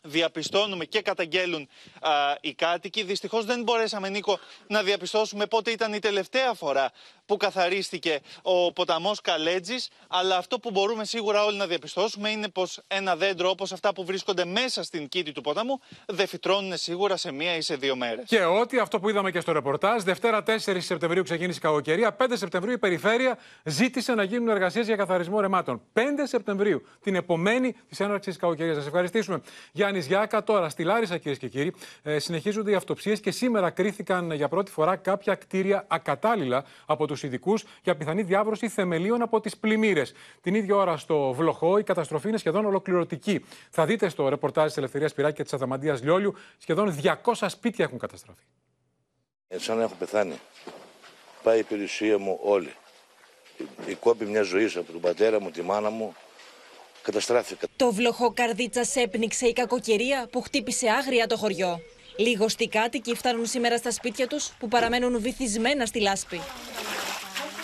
διαπιστώνουμε και καταγγέλουν α, οι κάτοικοι. Δυστυχώς δεν μπορέσαμε, Νίκο, να διαπιστώσουμε πότε ήταν η τελευταία φορά που καθαρίστηκε ο ποταμός Καλέτζης, αλλά αυτό που μπορούμε σίγουρα όλοι να διαπιστώσουμε είναι πως ένα δέντρο όπως αυτά που βρίσκονται μέσα στην κήτη του ποταμού δεν φυτρώνουν σίγουρα σε μία ή σε δύο μέρες. Και ότι αυτό που είδαμε και στο ρεπορτάζ, Δευτέρα 4 Σεπτεμβρίου ξεκίνησε η κακοκαιρία, 5 Σεπτεμβρίου η Περιφέρεια ζήτησε να γίνουν εργασίες για καθαρισμό ρεμάτων. 5 Σεπτεμβρίου, την επομένη της έναρξης της κακοκαιρίας. Σας ευχαριστήσουμε. Γιάννης Γιάκα, τώρα στη Λάρισα, κυρίες και κύριοι, ε, συνεχίζονται οι αυτοψίες και σήμερα κρίθηκαν για πρώτη φορά κάποια κτίρια ακατάλληλα από τους ειδικούς για πιθανή διάβρωση θεμελίων από τις πλημμύρες. Την ίδια ώρα στο Βλοχό η καταστροφή είναι σχεδόν ολοκληρωτική. Θα δείτε στο ρεπορτάζ της Ελευθερίας Πυράκη και της Αδαμαντίας Λιόλιου σχεδόν 200 σπίτια έχουν καταστραφεί. Έτσι, σαν να έχω πεθάνει. Πάει η περιουσία μου όλη. Η κόπη μιας ζωής από τον πατέρα μου, τη μάνα μου, καταστράφηκα. Το βλοχό καρδίτσα έπνιξε η κακοκαιρία που χτύπησε άγρια το χωριό. Λίγοι κάτοικοι φτάνουν σήμερα στα σπίτια τους που παραμένουν βυθισμένα στη λάσπη.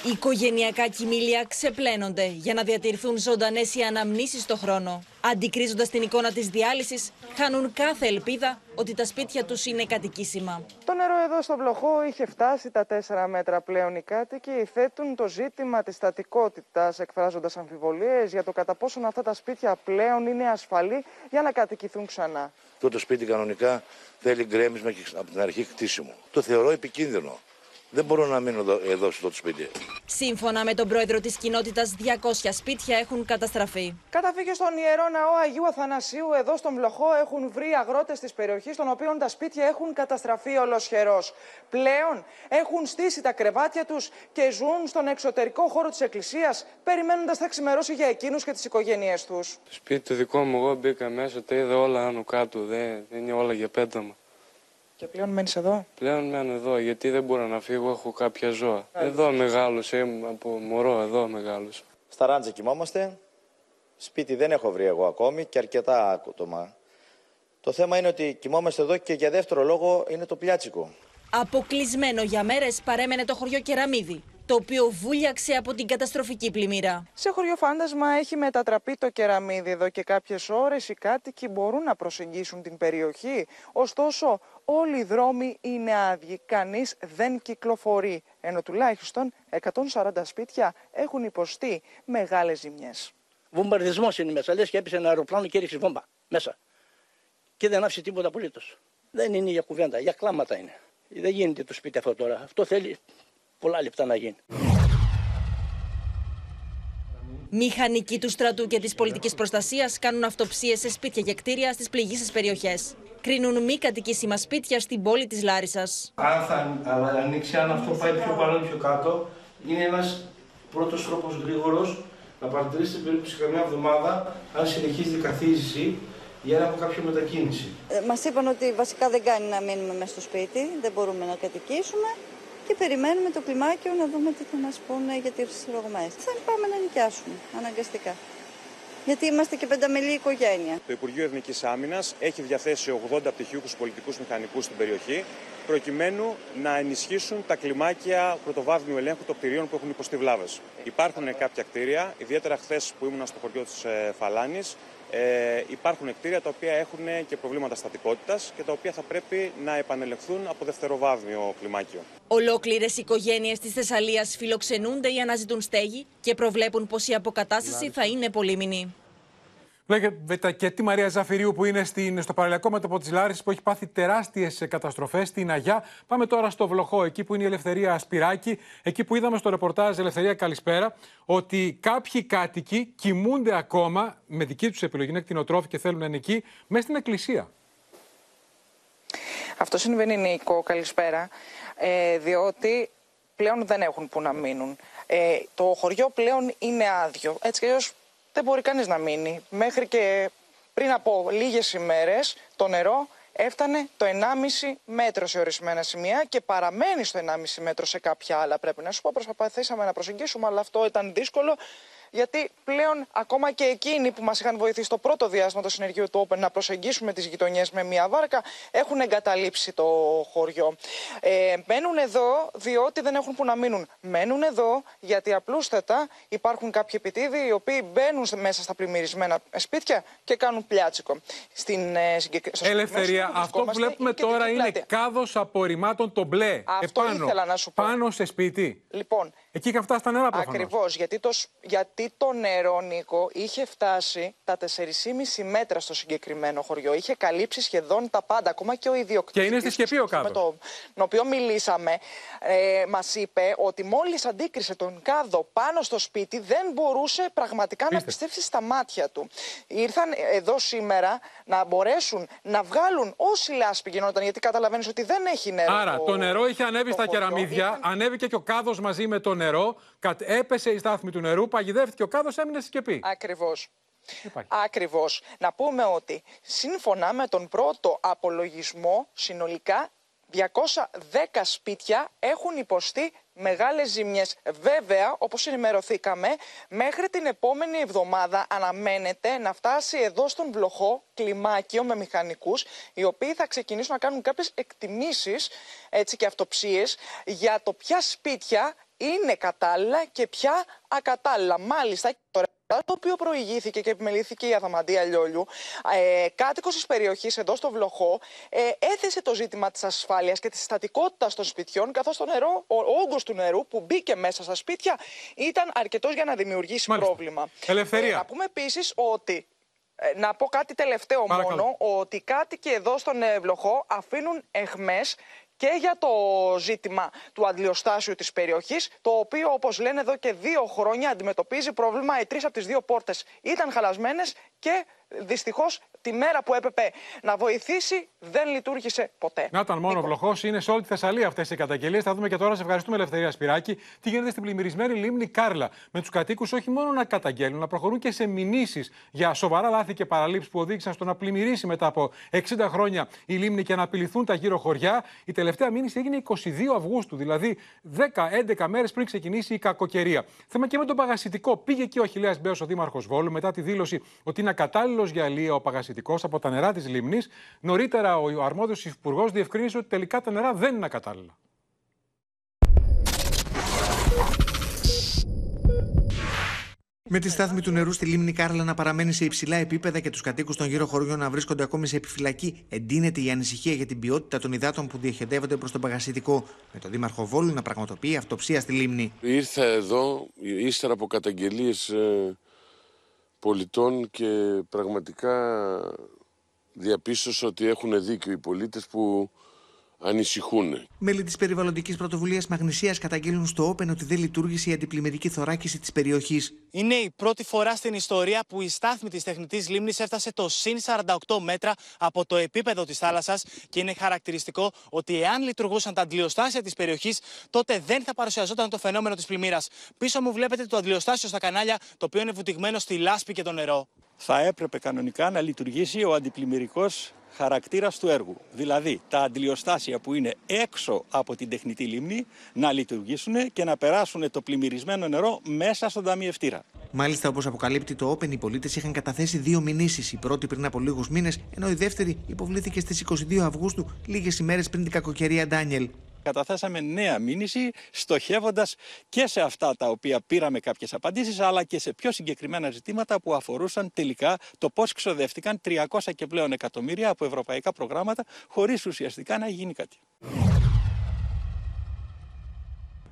Οι οικογενειακά κοιμήλια ξεπλένονται για να διατηρηθούν ζωντανές οι αναμνήσεις στο χρόνο. Αντικρίζοντας την εικόνα της διάλυσης, χάνουν κάθε ελπίδα ότι τα σπίτια τους είναι κατοικήσιμα. Το νερό εδώ στο βλοχό είχε φτάσει τα 4 μέτρα πλέον. Οι κάτοικοι θέτουν το ζήτημα της στατικότητας, εκφράζοντας αμφιβολίες για το κατά πόσον αυτά τα σπίτια πλέον είναι ασφαλή για να κατοικηθούν ξανά. Το σπίτι κανονικά θέλει γκρέμισμα και από την αρχή χτίσιμο. Το θεωρώ επικίνδυνο. Δεν μπορώ να μείνω εδώ, εδώ στο σπίτι. Σύμφωνα με τον πρόεδρο της κοινότητας, 200 σπίτια έχουν καταστραφεί. Καταφύγει στον ιερό ναό Αγίου Αθανασίου, εδώ στον Βλοχό, έχουν βρει αγρότες της περιοχής, των οποίων τα σπίτια έχουν καταστραφεί ολοσχερός. Πλέον έχουν στήσει τα κρεβάτια τους και ζουν στον εξωτερικό χώρο της εκκλησίας, περιμένοντας θα ξημερώσει για εκείνους και τις οικογένειές τους. Το σπίτι το δικό μου, εγώ μπήκα μέσα, τα είδα όλα άνω κάτω. Δεν, δεν είναι όλα για πέταμα. Και πλέον μένεις εδώ; Πλέον μένω εδώ, γιατί δεν μπορώ να φύγω, έχω κάποια ζώα. Εδώ μεγάλωσα, ήμουν από μωρό, εδώ μεγάλωσα. Στα ράντζα κοιμόμαστε. Σπίτι δεν έχω βρει εγώ ακόμη και αρκετά άτομα. Το θέμα είναι ότι κοιμόμαστε εδώ και για δεύτερο λόγο είναι το πλιάτσικο. Αποκλεισμένο για μέρες παρέμενε το χωριό Κεραμίδη, το οποίο βούλιαξε από την καταστροφική πλημμύρα. Σε χωριό φάντασμα έχει μετατραπεί το κεραμίδι εδώ και κάποιες ώρες. Οι κάτοικοι μπορούν να προσεγγίσουν την περιοχή. Ωστόσο, όλοι οι δρόμοι είναι άδειοι. Κανείς δεν κυκλοφορεί. Ενώ τουλάχιστον 140 σπίτια έχουν υποστεί μεγάλες ζημιές. Βομβαρδισμός είναι μέσα. Λες και έπεσε ένα αεροπλάνο και έριξες βόμβα μέσα. Και δεν άφησε τίποτα απολύτως. Δεν είναι για κουβέντα, για κλάματα είναι. Δεν γίνεται το σπίτι αυτό τώρα. Αυτό θέλει πολλά λεπτά να γίνει. Μηχανικοί του στρατού και της πολιτικής προστασίας κάνουν αυτοψίες σε σπίτια και κτίρια στις πληγήσεις περιοχές. Κρίνουν μη κατοικήσιμα σπίτια στην πόλη της Λάρισας. Αν θα ανοίξει, αν αυτό πάει πιο πάνω ή πιο κάτω, είναι ένας πρώτος τρόπος γρήγορος να παρατηρήσετε περίπου σε καμιά εβδομάδα αν συνεχίζει η καθίζηση για να έχω κάποια μετακίνηση. Ε, μας είπαν ότι βασικά δεν κάνει να μείνουμε μέσα στο σπίτι, δεν μπορούμε να κατοικήσουμε και περιμένουμε το κλιμάκιο να δούμε τι θα μας πούνε για τις ρογμές. Θα πάμε να νοικιάσουμε, αναγκαστικά. Γιατί είμαστε και πενταμελή οικογένεια. Το Υπουργείο Εθνικής Άμυνας έχει διαθέσει 80 πτυχιούχους πολιτικούς μηχανικούς στην περιοχή, προκειμένου να ενισχύσουν τα κλιμάκια πρωτοβάθμιου ελέγχου των κτηρίων που έχουν υποστεί βλάβες. Υπάρχουν κάποια κτίρια, ιδιαίτερα χθες που ήμουν στο χωριό της ε, Φαλάνης, ε, υπάρχουν κτίρια τα οποία έχουν και προβλήματα στατικότητας και τα οποία θα πρέπει να επανελεχθούν από δευτεροβάθμιο κλιμάκιο. Ολόκληρες οικογένειες της Θεσσαλίας φιλοξενούνται ή αναζητούν στέγη και προβλέπουν πως η αποκατάσταση θα είναι πολύμηνη. Βλέπετε και τη Μαρία Ζαφυρίου που είναι στην, στο παραλιακό μέτωπο της Λάρισης που έχει πάθει τεράστιες καταστροφές στην Αγιά. Πάμε τώρα στο Βλοχό, εκεί που είναι η Ελευθερία Σπυράκη, εκεί που είδαμε στο ρεπορτάζ Ελευθερία Καλησπέρα ότι κάποιοι κάτοικοι κοιμούνται ακόμα με δική τους επιλογή, είναι κτηνοτρόφοι και θέλουν να είναι εκεί, μέσα στην εκκλησία. Αυτό συμβαίνει, Νίκο, καλησπέρα, ε, διότι πλέον δεν έχουν που να μείνουν. Ε, το χωριό πλέον είναι άδειο. Έτσι κι δεν μπορεί κανείς να μείνει. Μέχρι και πριν από λίγες ημέρες το νερό έφτανε το 1,5 μέτρο σε ορισμένα σημεία και παραμένει στο 1,5 μέτρο σε κάποια άλλα. Πρέπει να σου πω, προσπαθήσαμε να προσεγγίσουμε, αλλά αυτό ήταν δύσκολο γιατί πλέον ακόμα και εκείνοι που μας είχαν βοηθήσει το πρώτο διάστημα του συνεργείου του Open να προσεγγίσουμε τις γειτονιές με μία βάρκα έχουν εγκαταλείψει το χωριό. Ε, μένουν εδώ διότι δεν έχουν που να μείνουν. Μένουν εδώ γιατί απλούστατα υπάρχουν κάποιοι επιτίδιοι οι οποίοι μπαίνουν μέσα στα πλημμυρισμένα σπίτια και κάνουν πλιάτσικο. Στην, ε, στο Ελευθερία, αυτό που βλέπουμε τώρα είναι κάδος απορριμμάτων το μπλε. Αυτό επάνω, ήθελα να σου πω. Πάνω σε σπίτι. Λοιπόν, Εκεί είχαν φτάσει τα νερά προφανώς. Ακριβώς, γιατί το, γιατί το νερό, Νίκο, είχε φτάσει τα 4,5 μέτρα στο συγκεκριμένο χωριό. Είχε καλύψει σχεδόν τα πάντα, ακόμα και ο ιδιοκτήτης. Και είναι στη σκεπή ο κάδος. Με τον οποίο μιλήσαμε, ε, μας είπε ότι μόλις αντίκρισε τον κάδο πάνω στο σπίτι, δεν μπορούσε πραγματικά να πιστέψει στα μάτια του. Ήρθαν εδώ σήμερα να μπορέσουν να βγάλουν όση λάσπη γινόταν, γιατί καταλαβαίνεις ότι δεν έχει νερό. Άρα, το, νερό είχε ανέβει στα κεραμίδια, ανέβηκε και ο κάδος μαζί με το νερό νερό, έπεσε η στάθμη του νερού, παγιδεύτηκε ο κάδος, έμεινε στη σκεπή. Ακριβώς. Ακριβώς. Να πούμε ότι σύμφωνα με τον πρώτο απολογισμό, συνολικά 210 σπίτια έχουν υποστεί μεγάλες ζημιές. Βέβαια, όπως ενημερωθήκαμε, μέχρι την επόμενη εβδομάδα αναμένεται να φτάσει εδώ στον Βλοχό κλιμάκιο με μηχανικούς, οι οποίοι θα ξεκινήσουν να κάνουν κάποιες εκτιμήσεις έτσι, και αυτοψίες για το ποια σπίτια είναι κατάλληλα και πια ακατάλληλα. Μάλιστα, το το οποίο προηγήθηκε και επιμελήθηκε η Αδαμαντία Λιόλιου, ε, κάτοικος της περιοχής εδώ στο Βλοχό, ε, έθεσε το ζήτημα της ασφάλειας και της στατικότητας των σπιτιών, καθώς το νερό, ο όγκος του νερού που μπήκε μέσα στα σπίτια ήταν αρκετός για να δημιουργήσει πρόβλημα. Ελευθερία. Ε, να πούμε επίσης ότι ε, να πω κάτι τελευταίο μόνο, ότι κάτοικοι εδώ στον Βλοχό αφήνουν εχμές και για το ζήτημα του αντλιοστάσιου της περιοχής, το οποίο όπως λένε εδώ και δύο χρόνια αντιμετωπίζει πρόβλημα. Οι τρεις από τις δύο πόρτες ήταν χαλασμένες και δυστυχώς τη μέρα που έπρεπε να βοηθήσει δεν λειτουργήσε ποτέ. Να ήταν μόνο βλοχός, είναι σε όλη τη Θεσσαλία αυτές οι καταγγελίες. Θα δούμε και τώρα, σε ευχαριστούμε Ελευθερία Σπυράκη, τι γίνεται στην πλημμυρισμένη λίμνη Κάρλα. Με τους κατοίκους όχι μόνο να καταγγέλνουν, να προχωρούν και σε μηνύσεις για σοβαρά λάθη και παραλήψεις που οδήγησαν στο να πλημμυρίσει μετά από 60 χρόνια η λίμνη και να απειληθούν τα γύρω χωριά. Η τελευταία μήνυση έγινε 22 Αυγούστου, δηλαδή 10-11 μέρες πριν ξεκινήσει η κακοκαιρία. Θέμα και με τον παγασιτικό. Πήγε και ο Αχηλέα Μπέος, ο Δήμαρχος Βόλου, μετά τη δήλωση ότι είναι ακατάλληλος για αλία ο παγασιτικός από τα νερά της λίμνης. Νωρίτερα, ο αρμόδιος υπουργό διευκρίνησε ότι τελικά τα νερά δεν είναι ακατάλληλα. Με τη στάθμη του νερού στη λίμνη Κάρλα να παραμένει σε υψηλά επίπεδα και τους κατοίκους των γύρω χωριών να βρίσκονται ακόμη σε επιφυλακή, εντείνεται η ανησυχία για την ποιότητα των υδάτων που διοχετεύονται προς τον παγασιτικό, με τον Δήμαρχο Βόλου να πραγματοποιεί αυτοψία στη λίμνη. Ήρθα εδώ ύστερα από καταγγελίες πολιτών και πραγματικά διαπίστωσα ότι έχουν δίκιο οι πολίτες που ανησυχούν. Μέλη της περιβαλλοντικής πρωτοβουλίας Μαγνησίας καταγγέλνουν στο Όπεν ότι δεν λειτουργήσε η αντιπλημμυρική θωράκιση της περιοχής. Είναι η πρώτη φορά στην ιστορία που η στάθμη της τεχνητής λίμνης έφτασε το συν 48 μέτρα από το επίπεδο της θάλασσας και είναι χαρακτηριστικό ότι εάν λειτουργούσαν τα αντιλιοστάσια της περιοχής, τότε δεν θα παρουσιαζόταν το φαινόμενο της πλημμύρας. Πίσω μου βλέπετε το αντιλιοστάσιο στα κανάλια, το οποίο είναι βουτυγμένο στη λάσπη και το νερό. Θα έπρεπε κανονικά να λειτουργήσει ο αντιπλημμυρικός χαρακτήρας του έργου. Δηλαδή τα αντιλιοστάσια που είναι έξω από την τεχνητή λίμνη να λειτουργήσουν και να περάσουν το πλημμυρισμένο νερό μέσα στον ταμιευτήρα. Μάλιστα, όπως αποκαλύπτει το Open, οι πολίτες είχαν καταθέσει δύο μηνύσεις. Η πρώτη πριν από λίγους μήνες, ενώ η δεύτερη υποβλήθηκε στις 22 Αυγούστου, λίγες ημέρες πριν την κακοκαιρία Ντάνιελ καταθέσαμε νέα μήνυση στοχεύοντας και σε αυτά τα οποία πήραμε κάποιες απαντήσεις αλλά και σε πιο συγκεκριμένα ζητήματα που αφορούσαν τελικά το πώς ξοδεύτηκαν 300 και πλέον εκατομμύρια από ευρωπαϊκά προγράμματα χωρίς ουσιαστικά να γίνει κάτι.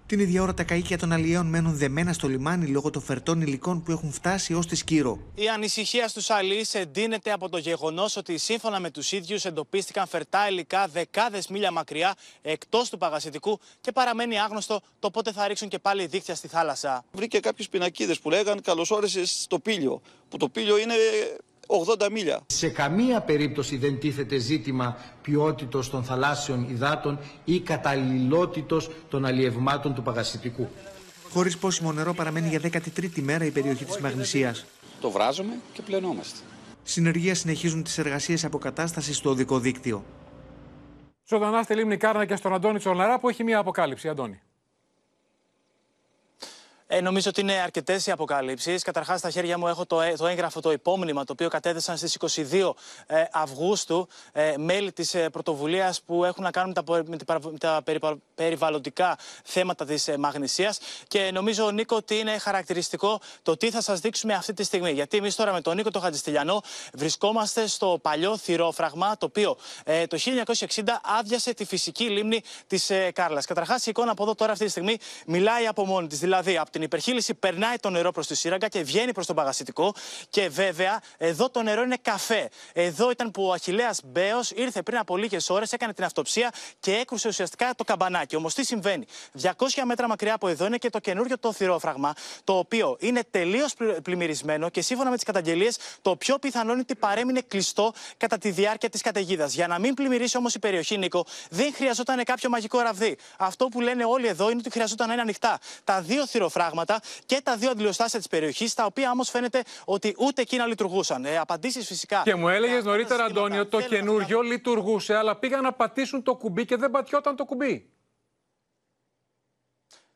Την ίδια ώρα τα καίκια των αλλιέων μένουν δεμένα στο λιμάνι λόγω των φερτών υλικών που έχουν φτάσει ως τη Σκύρο. Η ανησυχία στους αλλιεί εντείνεται από το γεγονός ότι σύμφωνα με τους ίδιους εντοπίστηκαν φερτά υλικά δεκάδες μίλια μακριά εκτός του παγασιτικού και παραμένει άγνωστο το πότε θα ρίξουν και πάλι δίκτυα στη θάλασσα. Βρήκε κάποιου πινακίδες που λέγαν καλώς όρισες στο πύλιο. Που το πύλιο είναι 80 μίλια. Σε καμία περίπτωση δεν τίθεται ζήτημα ποιότητος των θαλάσσιων υδάτων ή καταλληλότητος των αλλιευμάτων του παγασιτικού. Χωρίς πόσιμο νερό παραμένει για 13η μέρα η περιοχή της Μαγνησίας. Το βράζουμε και πλενόμαστε. Συνεργεία συνεχίζουν τις εργασίες αποκατάστασης στο οδικό δίκτυο. Ζωντανά στη Λίμνη Κάρνα και στον Αντώνη Τσολαρά που έχει μία αποκάλυψη. Αντώνη. Ε, νομίζω ότι είναι αρκετές οι αποκαλύψεις. Καταρχάς, στα χέρια μου έχω το, ε, το έγγραφο, το υπόμνημα, το οποίο κατέθεσαν στις 22 ε, Αυγούστου ε, μέλη της ε, πρωτοβουλίας που έχουν να κάνουν τα, με τα περιβαλλοντικά θέματα της ε, Μαγνησίας. Και νομίζω, Νίκο, ότι είναι χαρακτηριστικό το τι θα σας δείξουμε αυτή τη στιγμή. Γιατί εμείς τώρα με τον Νίκο το Χατζηστηλιανό βρισκόμαστε στο παλιό θηρόφραγμα, το οποίο ε, το 1960 άδειασε τη φυσική λίμνη της ε, Κάρλας. Καταρχάς, η εικόνα από εδώ τώρα αυτή τη στιγμή μιλάει από μόνη της. Δηλαδή, από την την υπερχείληση περνάει το νερό προς τη σύραγγα και βγαίνει προς τον παγασιτικό. Και βέβαια, εδώ το νερό είναι καφέ. Εδώ ήταν που ο Αχηλέα Μπέος ήρθε πριν από λίγες ώρες, έκανε την αυτοψία και έκρουσε ουσιαστικά το καμπανάκι. Όμως τι συμβαίνει; 200 μέτρα μακριά από εδώ είναι και το καινούριο το θηρόφραγμα, το οποίο είναι τελείως πλημμυρισμένο και σύμφωνα με τις καταγγελίες, το πιο πιθανό είναι ότι παρέμεινε κλειστό κατά τη διάρκεια της καταιγίδας. Για να μην πλημμυρίσει όμως η περιοχή, Νίκο, δεν χρειαζόταν κάποιο μαγικό ραβδί. Αυτό που λένε όλοι εδώ είναι ότι χρειαζόταν να είναι ανοιχτά. Τα δύο θηροφράγματα και τα δύο αντιλιοστάσια της περιοχής, τα οποία όμως φαίνεται ότι ούτε εκείνα λειτουργούσαν. Ε, Απαντήσεις φυσικά. Και μου έλεγες νωρίτερα, Αντώνιο, το καινούριο λειτουργούσε, αλλά πήγαν να πατήσουν το κουμπί και δεν πατιόταν το κουμπί.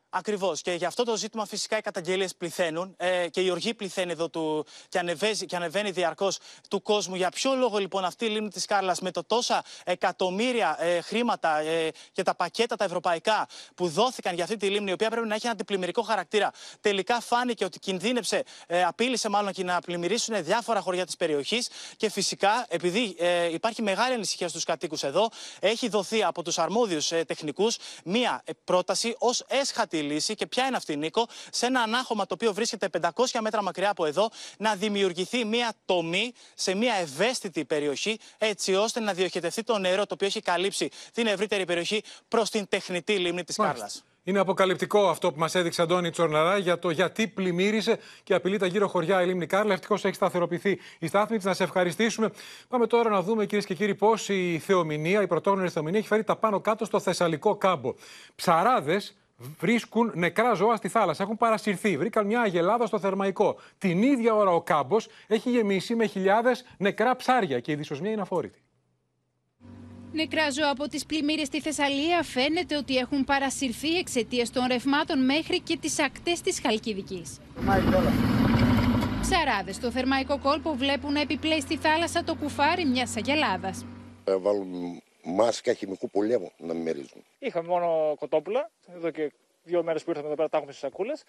Ακριβώς. Και για αυτό το ζήτημα φυσικά οι καταγγελίες πληθαίνουν ε, και η οργή πληθαίνει εδώ του, και, ανεβαίνει, και ανεβαίνει διαρκώς του κόσμου. Για ποιο λόγο λοιπόν αυτή η λίμνη της Κάρλας με το τόσα εκατομμύρια ε, χρήματα ε, και τα πακέτα τα ευρωπαϊκά που δόθηκαν για αυτή τη λίμνη, η οποία πρέπει να έχει ένα αντιπλημμυρικό χαρακτήρα, τελικά φάνηκε ότι κινδύνεψε, ε, απείλησε μάλλον και να πλημμυρίσουν διάφορα χωριά της περιοχής. Και φυσικά, επειδή ε, υπάρχει μεγάλη ανησυχία στους κατοίκους εδώ, έχει δοθεί από τους αρμόδιους ε, τεχνικούς μία πρόταση ως έσχατη λύση. Και ποια είναι αυτή, Νίκο, σε ένα ανάχωμα το οποίο βρίσκεται 500 μέτρα μακριά από εδώ, να δημιουργηθεί μια τομή σε μια ευαίσθητη περιοχή, έτσι ώστε να διοχετευτεί το νερό το οποίο έχει καλύψει την ευρύτερη περιοχή προς την τεχνητή λίμνη της Κάρλας. Είναι αποκαλυπτικό αυτό που μας έδειξε Αντώνη Τσορναρά για το γιατί πλημμύρισε και απειλεί τα γύρω χωριά η λίμνη Κάρλα. Ευτυχώς έχει σταθεροποιηθεί η στάθμη της. Να σε ευχαριστήσουμε. Πάμε τώρα να δούμε, κυρίες και κύριοι, πώς η θεομηνία, η πρωτόγνωρη θεομηνία έχει φέρει τα πάνω κάτω στο Θεσσαλικό κάμπο. Ψαράδες βρίσκουν νεκρά ζώα στη θάλασσα. Έχουν παρασυρθεί. Βρήκαν μια αγελάδα στο θερμαϊκό. Την ίδια ώρα ο κάμπος έχει γεμίσει με χιλιάδες νεκρά ψάρια και η δυσοσμία είναι αφόρητη. Νεκρά ζώα από τις πλημμύρες στη Θεσσαλία φαίνεται ότι έχουν παρασυρθεί εξαιτίας των ρευμάτων μέχρι και τις ακτές της Χαλκιδικής. Ψαράδες στο θερμαϊκό κόλπο βλέπουν να επιπλέει στη θάλασσα το κουφάρι μιας αγελάδας. Θα βάλουν μάσκα χημικού πολέμου να μην μερίζουν. Είχαμε μόνο κοτόπουλα. Εδώ και δύο μέρες που ήρθαμε εδώ πέρα τα έχουμε στις σακούλες.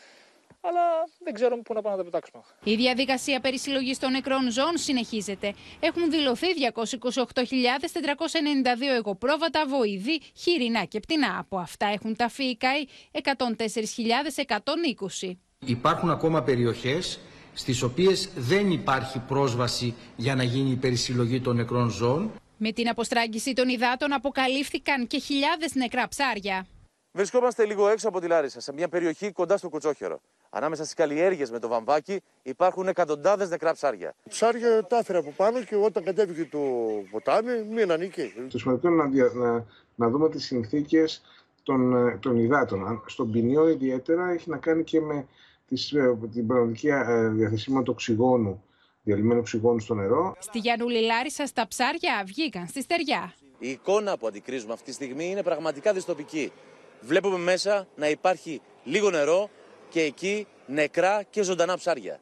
Αλλά δεν ξέρουμε πού να πάμε να τα πετάξουμε. Η διαδικασία περί συλλογής των νεκρών ζώων συνεχίζεται. Έχουν δηλωθεί 228.492 εγωπρόβατα, βοηδή, χοιρινά και πτηνά. Από αυτά έχουν ταφεί ή καεί 104.120. Υπάρχουν ακόμα περιοχές στις οποίες δεν υπάρχει πρόσβαση για να γίνει η περισυλλογή των νεκρών ζώων. Με την αποστράγγιση των υδάτων αποκαλύφθηκαν και χιλιάδες νεκρά ψάρια. Βρισκόμαστε λίγο έξω από τη Λάρισα, σε μια περιοχή κοντά στο Κουτσόχερο. Ανάμεσα στις καλλιέργειες με το βαμβάκι υπάρχουν εκατοντάδες νεκρά ψάρια. Ψάρια τα έφερα από πάνω και όταν κατέβηκε το ποτάμι μείναν εκεί. Το σημαντικό είναι να, δια- να, να δούμε τις συνθήκες των, ε, των υδάτων. Στον ποινιό ιδιαίτερα έχει να κάνει και με τις, ε, την πραγματική ε, διαθεσιμότητα οξυγόνου, διαλυμένου οξυγόνου στο νερό. Στη Γιαννούλη Λάρισα τα ψάρια βγήκαν στη στεριά. Η εικόνα που αντικρίζουμε αυτή τη στιγμή είναι πραγματικά δυστοπική. Βλέπουμε μέσα να υπάρχει λίγο νερό και εκεί νεκρά και ζωντανά ψάρια.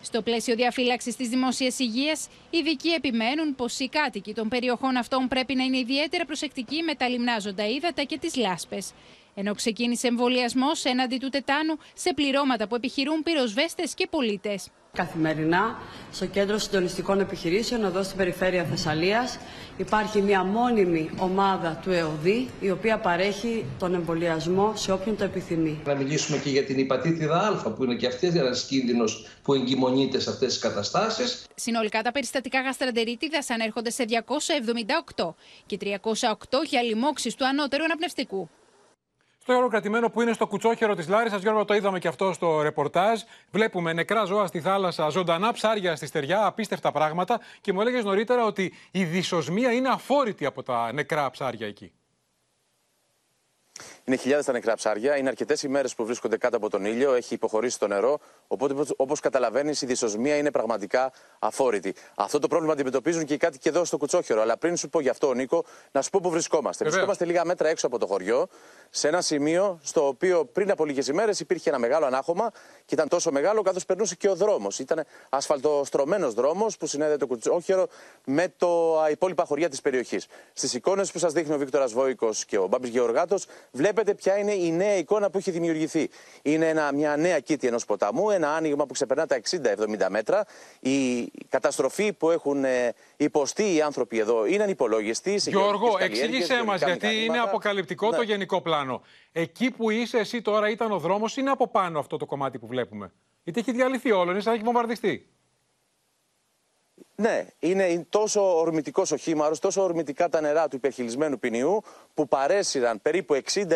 Στο πλαίσιο διαφύλαξης της δημόσιας υγείας, οι ειδικοί επιμένουν πως οι κάτοικοι των περιοχών αυτών πρέπει να είναι ιδιαίτερα προσεκτικοί με τα λιμνάζοντα ύδατα και τις λάσπες. Ενώ ξεκίνησε εμβολιασμός έναντι του τετάνου σε πληρώματα που επιχειρούν πυροσβέστες και πολίτες. Καθημερινά στο Κέντρο Συντονιστικών Επιχειρήσεων εδώ στην περιφέρεια Θεσσαλίας υπάρχει μια μόνιμη ομάδα του ΕΟΔΗ η οποία παρέχει τον εμβολιασμό σε όποιον το επιθυμεί. Να μιλήσουμε και για την υπατήτηδα Α που είναι και αυτή ένας κίνδυνος που εγκυμονείται σε αυτές τις καταστάσεις. Συνολικά τα περιστατικά γαστραντερίτιδας ανέρχονται σε 278 και 308 για λοιμώξεις του ανώτερου αναπνευστικού. Στο Γιώργο κρατημένο που είναι στο κουτσόχερο της Λάρισας, Γιώργο, το είδαμε και αυτό στο ρεπορτάζ. Βλέπουμε νεκρά ζώα στη θάλασσα, ζωντανά ψάρια στη στεριά, απίστευτα πράγματα. Και μου έλεγες νωρίτερα ότι η δυσοσμία είναι αφόρητη από τα νεκρά ψάρια εκεί. Είναι χιλιάδες τα νεκρά ψάρια. Είναι αρκετές ημέρε που βρίσκονται κάτω από τον ήλιο. Έχει υποχωρήσει το νερό. Οπότε, όπως καταλαβαίνεις, η δυσοσμία είναι πραγματικά αφόρητη. Αυτό το πρόβλημα αντιμετωπίζουν και οι κάτοικοι εδώ στο Κουτσόχερο. Αλλά πριν σου πω γι' αυτό, Νίκο, να σου πω που βρισκόμαστε. Βεβαίως. Βρισκόμαστε λίγα μέτρα έξω από το χωριό, σε ένα σημείο στο οποίο πριν από λίγες ημέρες υπήρχε ένα μεγάλο ανάχωμα και ήταν τόσο μεγάλο καθώς περνούσε και ο δρόμος. Ήταν ασφαλτοστρωμένος δρόμος που συνέδεε το Κουτσόχερο με το α, υπόλοιπα χωριά της περιοχής. Στις εικόνες που σας δείχνει ο Βίκτορας Βόικος και ο Μπάμπης Γεωργάτος, βλέπετε ποια είναι η νέα εικόνα που έχει δημιουργηθεί. Είναι ένα, μια νέα κήτη ενός ποταμού, ένα άνοιγμα που ξεπερνά τα 60-70 μέτρα. Η καταστροφή που έχουν ε, υποστεί οι άνθρωποι εδώ είναι ανυπολόγιστη. σε Γιώργο, γεωργικές καλλιέργειες, εξήγησέ μας, γεωργικά γιατί είναι μηχανήματα. αποκαλυπτικό το Ναι. γενικό πλάνο. Εκεί που είσαι εσύ τώρα ήταν ο δρόμος, είναι από πάνω αυτό το κομμάτι που βλέπουμε. Γιατί έχει διαλυθεί όλο, είναι σαν να έχει βομβαρδιστεί. Ναι, είναι τόσο ορμητικός ο χήμαρο, τόσο ορμητικά τα νερά του υπερχειλισμένου ποινιού, που παρέσυραν περίπου 60-70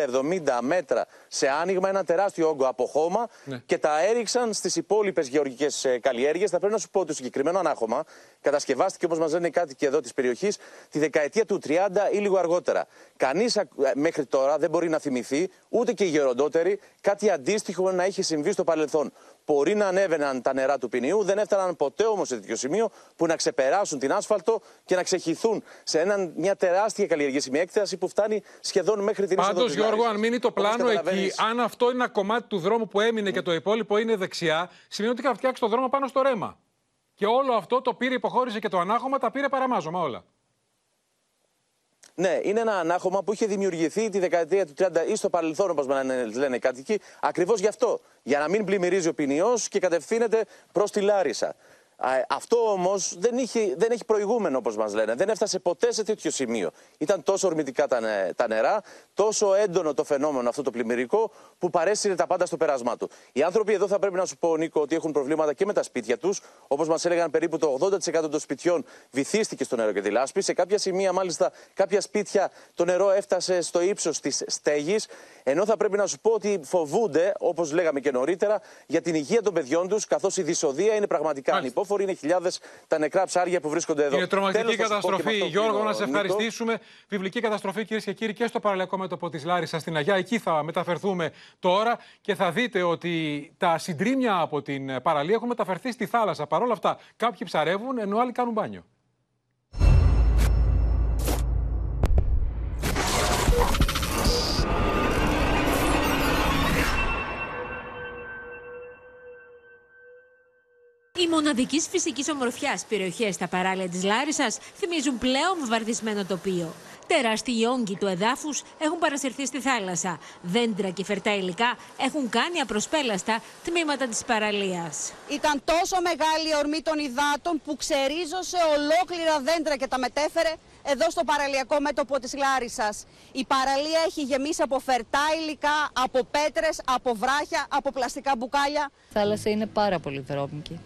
μέτρα σε άνοιγμα ένα τεράστιο όγκο από χώμα Ναι. και τα έριξαν στις υπόλοιπες γεωργικές καλλιέργειες. Θα πρέπει να σου πω ότι το συγκεκριμένο ανάχωμα κατασκευάστηκε, όπως μας λένε οι κάτοικοι εδώ της περιοχής, τη δεκαετία του 30 ή λίγο αργότερα. Κανείς μέχρι τώρα δεν μπορεί να θυμηθεί, ούτε και οι γεροντότεροι, κάτι αντίστοιχο να είχε συμβεί στο παρελθόν. Μπορεί να ανέβαιναν τα νερά του ποινιού, δεν έφταναν ποτέ όμως σε τέτοιο σημείο που να ξεπεράσουν την άσφαλτο και να ξεχυθούν σε έναν, μια τεράστια καλλιεργήσιμη έκταση που φτάνει σχεδόν μέχρι την είσοδο Πάντως, της Γιώργο, Λάρισσας. αν μείνει το Όπως πλάνο εκεί, καταλαβαίνεις- αν αυτό είναι ένα κομμάτι του δρόμου που έμεινε και το υπόλοιπο είναι δεξιά, σημαίνει ότι είχα φτιάξει το δρόμο πάνω στο ρέμα. Και όλο αυτό το πήρε, υποχώρησε και το ανάχωμα, τα πήρε παραμάζωμα όλα. Ναι, είναι ένα ανάχωμα που είχε δημιουργηθεί τη δεκαετία του 30 ή στο παρελθόν, όπως λένε, λένε οι κάτοικοι, ακριβώς γι' αυτό. Για να μην πλημμυρίζει ο ποινιό και κατευθύνεται προς τη Λάρισα. Α, Αυτό όμως δεν, είχε- δεν έχει προηγούμενο, όπως μας λένε. Δεν έφτασε ποτέ σε τέτοιο σημείο. Ήταν τόσο ορμητικά τα, νε- τα νερά, τόσο έντονο το φαινόμενο αυτό το πλημμυρικό, που παρέσυρε τα πάντα στο πέρασμά του. Οι άνθρωποι εδώ θα πρέπει να σου πω, Νίκο, ότι έχουν προβλήματα και με τα σπίτια τους. Όπως μας έλεγαν, περίπου το 80% των σπιτιών βυθίστηκε στο νερό και τη λάσπη. Σε κάποια σημεία, μάλιστα, κάποια σπίτια το νερό έφτασε στο ύψος της στέγης. Ενώ θα πρέπει να σου πω ότι φοβούνται, όπως λέγαμε και νωρίτερα, για την υγεία των παιδιών τους, καθώς η δυσοδεία είναι πραγματικά ανυπόφορη. Είναι χιλιάδες τα νεκρά ψάρια που βρίσκονται εδώ. Είναι τρομακτική Τέλος, θα σου πω και με καταστροφή. αυτό που Γιώργο, είναι να ο σε Νίκο. ευχαριστήσουμε. Βιβλική καταστροφή, κυρίες και κύριοι, και στο παραλιακό μέτωπο της Λάρισας στην Αγιά. Εκεί θα μεταφερθούμε τώρα και θα δείτε ότι τα συντρίμια από την παραλία έχουν μεταφερθεί στη θάλασσα. Παρ' όλα αυτά, κάποιοι ψαρεύουν ενώ άλλοι κάνουν μπάνιο. Μοναδικής φυσικής ομορφιάς περιοχές στα παράλια της Λάρισας θυμίζουν πλέον βομβαρδισμένο τοπίο. Τεράστιοι όγκοι του εδάφους έχουν παρασυρθεί στη θάλασσα. Δέντρα και φερτά υλικά έχουν κάνει απροσπέλαστα τμήματα της παραλίας. Ήταν τόσο μεγάλη η ορμή των υδάτων που ξερίζωσε ολόκληρα δέντρα και τα μετέφερε εδώ στο παραλιακό μέτωπο της Λάρισας. Η παραλία έχει γεμίσει από φερτά υλικά, από πέτρες, από βράχια, από πλαστικά μπουκάλια. Η θάλασσα είναι πάρα πολύ βρώμικη.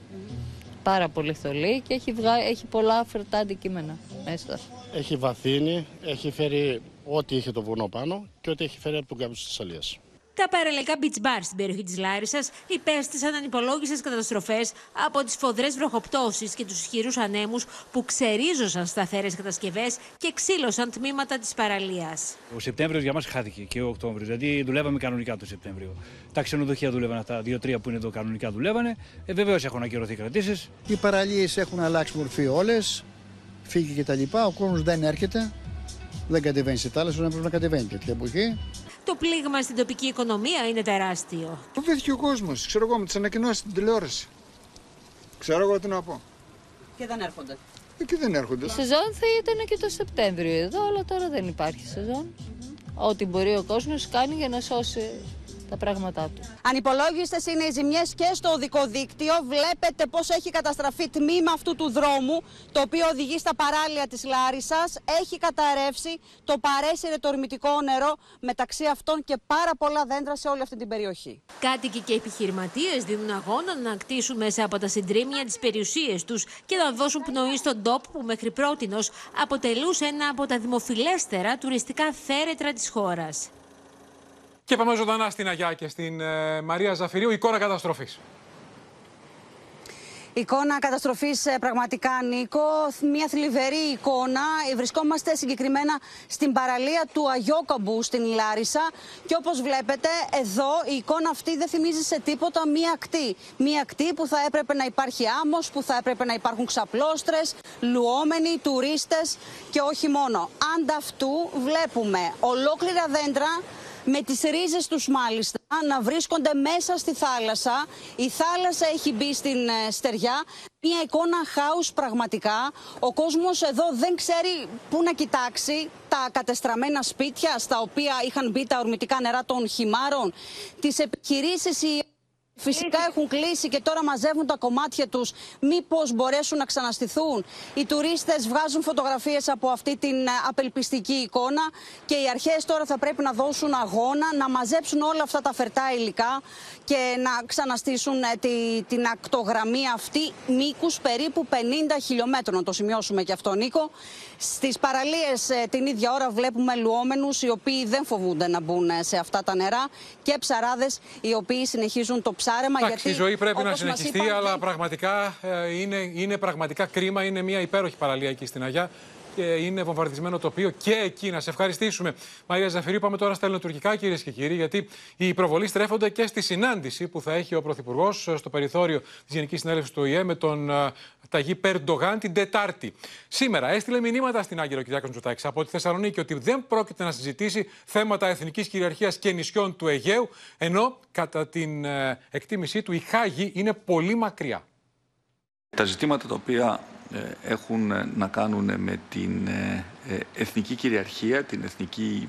Πάρα πολύ θολή και έχει, βγα... έχει πολλά φερτά αντικείμενα μέσα. Έχει βαθύνει, έχει φέρει ό,τι είχε το βουνό πάνω και ό,τι έχει φέρει από τον κάμπο της Θεσσαλίας. Τα παραλιακά beach bars στην περιοχή της Λάρισας υπέστησαν ανυπολόγιστε καταστροφές από τις φοδρές βροχοπτώσεις και τους ισχυρούς ανέμους που ξερίζωσαν σταθερές κατασκευές και ξύλωσαν τμήματα της παραλίας. Ο Σεπτέμβριος για μας χάθηκε και ο Οκτώβριος. Δηλαδή δουλεύαμε κανονικά το Σεπτέμβριο. Τα ξενοδοχεία δουλεύαν αυτά, δύο-τρία που είναι εδώ κανονικά δουλεύανε. Ε, Βεβαίως έχουν ακυρωθεί κρατήσεις. Οι παραλίες έχουν αλλάξει μορφή όλες, φύγει και τα λοιπά. Ο κόσμος δεν έρχεται, δεν κατεβαίνει στη θάλασσα, δεν πρέπει να κατεβαίνει τέτοια εποχή. Το πλήγμα στην τοπική οικονομία είναι τεράστιο. Φοβήθηκε ο κόσμος, ξέρω εγώ, με τις ανακοινώσεις στην τηλεόραση. Ξέρω εγώ τι να πω. Και δεν έρχονται. Εκεί δεν έρχονται. Η σεζόν θα ήταν και το Σεπτέμβριο εδώ, αλλά τώρα δεν υπάρχει σεζόν. Ό,τι μπορεί ο κόσμος κάνει για να σώσει τα πράγματά του. Ανυπολόγιστες είναι οι ζημιές και στο οδικό δίκτυο. Βλέπετε πώς έχει καταστραφεί τμήμα αυτού του δρόμου, το οποίο οδηγεί στα παράλια της Λάρισας. Έχει καταρρεύσει το παρέσυρε το ορμητικό νερό μεταξύ αυτών και πάρα πολλά δέντρα σε όλη αυτή την περιοχή. Κάτοικοι και επιχειρηματίες δίνουν αγώνα να κτίσουν μέσα από τα συντρίμια τι περιουσίε τους και να δώσουν πνοή στον τόπο που μέχρι πρώτη αποτελούσε ένα από τα δημοφιλέστερα τουριστικά θέρετρα της χώρας. Και πάμε ζωντανά στην Αγιά και στην ε, Μαρία Ζαφυρίου, εικόνα καταστροφής. Εικόνα καταστροφής πραγματικά, Νίκο. Μια θλιβερή εικόνα. Βρισκόμαστε συγκεκριμένα στην παραλία του Αγιόκαμπου στην Λάρισα. Και όπως βλέπετε, εδώ η εικόνα αυτή δεν θυμίζει σε τίποτα μία ακτή. Μία ακτή που θα έπρεπε να υπάρχει άμμος, που θα έπρεπε να υπάρχουν ξαπλώστρες, λουόμενοι, τουρίστες και όχι μόνο. Ανταυτού βλέπουμε ολόκληρα δέντρα με τις ρίζες τους μάλιστα να βρίσκονται μέσα στη θάλασσα. Η θάλασσα έχει μπει στην ε, στεριά. Μια εικόνα χάους πραγματικά. Ο κόσμος εδώ δεν ξέρει πού να κοιτάξει τα κατεστραμμένα σπίτια στα οποία είχαν μπει τα ορμητικά νερά των χυμάρων. Τις επιχειρήσεις Φυσικά έχουν κλείσει και τώρα μαζεύουν τα κομμάτια τους μήπως μπορέσουν να ξαναστηθούν. Οι τουρίστες βγάζουν φωτογραφίες από αυτή την ε, απελπιστική εικόνα και οι αρχές τώρα θα πρέπει να δώσουν αγώνα, να μαζέψουν όλα αυτά τα φερτά υλικά και να ξαναστήσουν ε, τη, την ακτογραμμή αυτή μήκους περίπου 50 χιλιόμετρων. Να το σημειώσουμε και αυτό Νίκο. Στις παραλίες ε, την ίδια ώρα βλέπουμε λουόμενους οι οποίοι δεν φοβούνται να μπουν σε αυτά τα νερά και ψαράδες οι οποίοι συνεχίζουν το ψάρεμα. γιατί, η ζωή πρέπει να συνεχιστεί, αλλά πραγματικά ε, είναι, είναι πραγματικά κρίμα. Είναι μια υπέροχη παραλία εκεί στην Αγιά και είναι βομβαρδισμένο τοπίο και εκεί. Να σε ευχαριστήσουμε. Μαρία Ζαφυρίου, πάμε τώρα στα ελληνοτουρκικά, κυρίες και κύριοι, γιατί οι προβολή στρέφονται και στη συνάντηση που θα έχει ο Πρωθυπουργός στο περιθώριο της Γενικής Συνέλευσης του ΟΗΕ με τον Ταγί Περντογάν την Τετάρτη. Σήμερα έστειλε μηνύματα στην Άγγελο Κυριάκο Μητσοτάκης από τη Θεσσαλονίκη ότι δεν πρόκειται να συζητήσει θέματα εθνικής κυριαρχίας και νησιών του Αιγαίου, ενώ κατά την ε, εκτίμησή του η Χάγη είναι πολύ μακριά. Τα ζητήματα τα οποία ε, έχουν να κάνουν με την ε, ε, εθνική κυριαρχία, την εθνική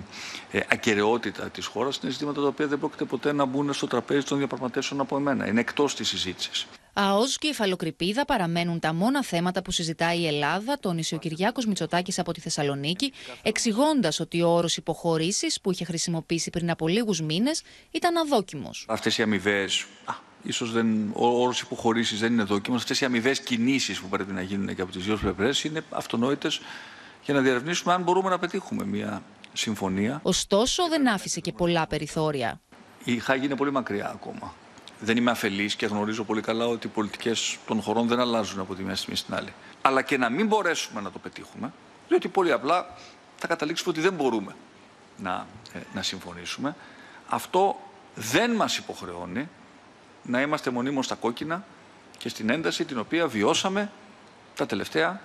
ακαιρεότητα της χώρας. Είναι ζητήματα τα οποία δεν πρόκειται ποτέ να μπουν στο τραπέζι των διαπραγματεύσεων από εμένα. Είναι εκτός της συζήτησης. ΑΟΣ και η Φαλοκρηπίδα παραμένουν τα μόνα θέματα που συζητάει η Ελλάδα, τόνισε ο Κυριάκος Μητσοτάκης από τη Θεσσαλονίκη, εξηγώντας ότι ο όρος υποχωρήσεις που είχε χρησιμοποιήσει πριν από λίγους μήνες ήταν αδόκιμος. Αυτές οι αμοιβές ίσως δεν, ο όρος υποχωρήσεις δεν είναι δόκιμος. Αυτές οι αμοιβές κινήσεις που πρέπει να γίνουν και από τις δύο πλευρές είναι αυτονόητες για να διαρευνήσουμε αν μπορούμε να πετύχουμε μια συμφωνία. Ωστόσο δεν άφησε και πολλά περιθώρια. Η Χάγη είναι πολύ μακριά ακόμα. Δεν είμαι αφελής και γνωρίζω πολύ καλά ότι οι πολιτικές των χωρών δεν αλλάζουν από τη μια στιγμή στην άλλη. Αλλά και να μην μπορέσουμε να το πετύχουμε, διότι πολύ απλά θα καταλήξουμε ότι δεν μπορούμε να, ε, να συμφωνήσουμε. Αυτό δεν μας υποχρεώνει να είμαστε μονίμως στα κόκκινα και στην ένταση την οποία βιώσαμε τα τελευταία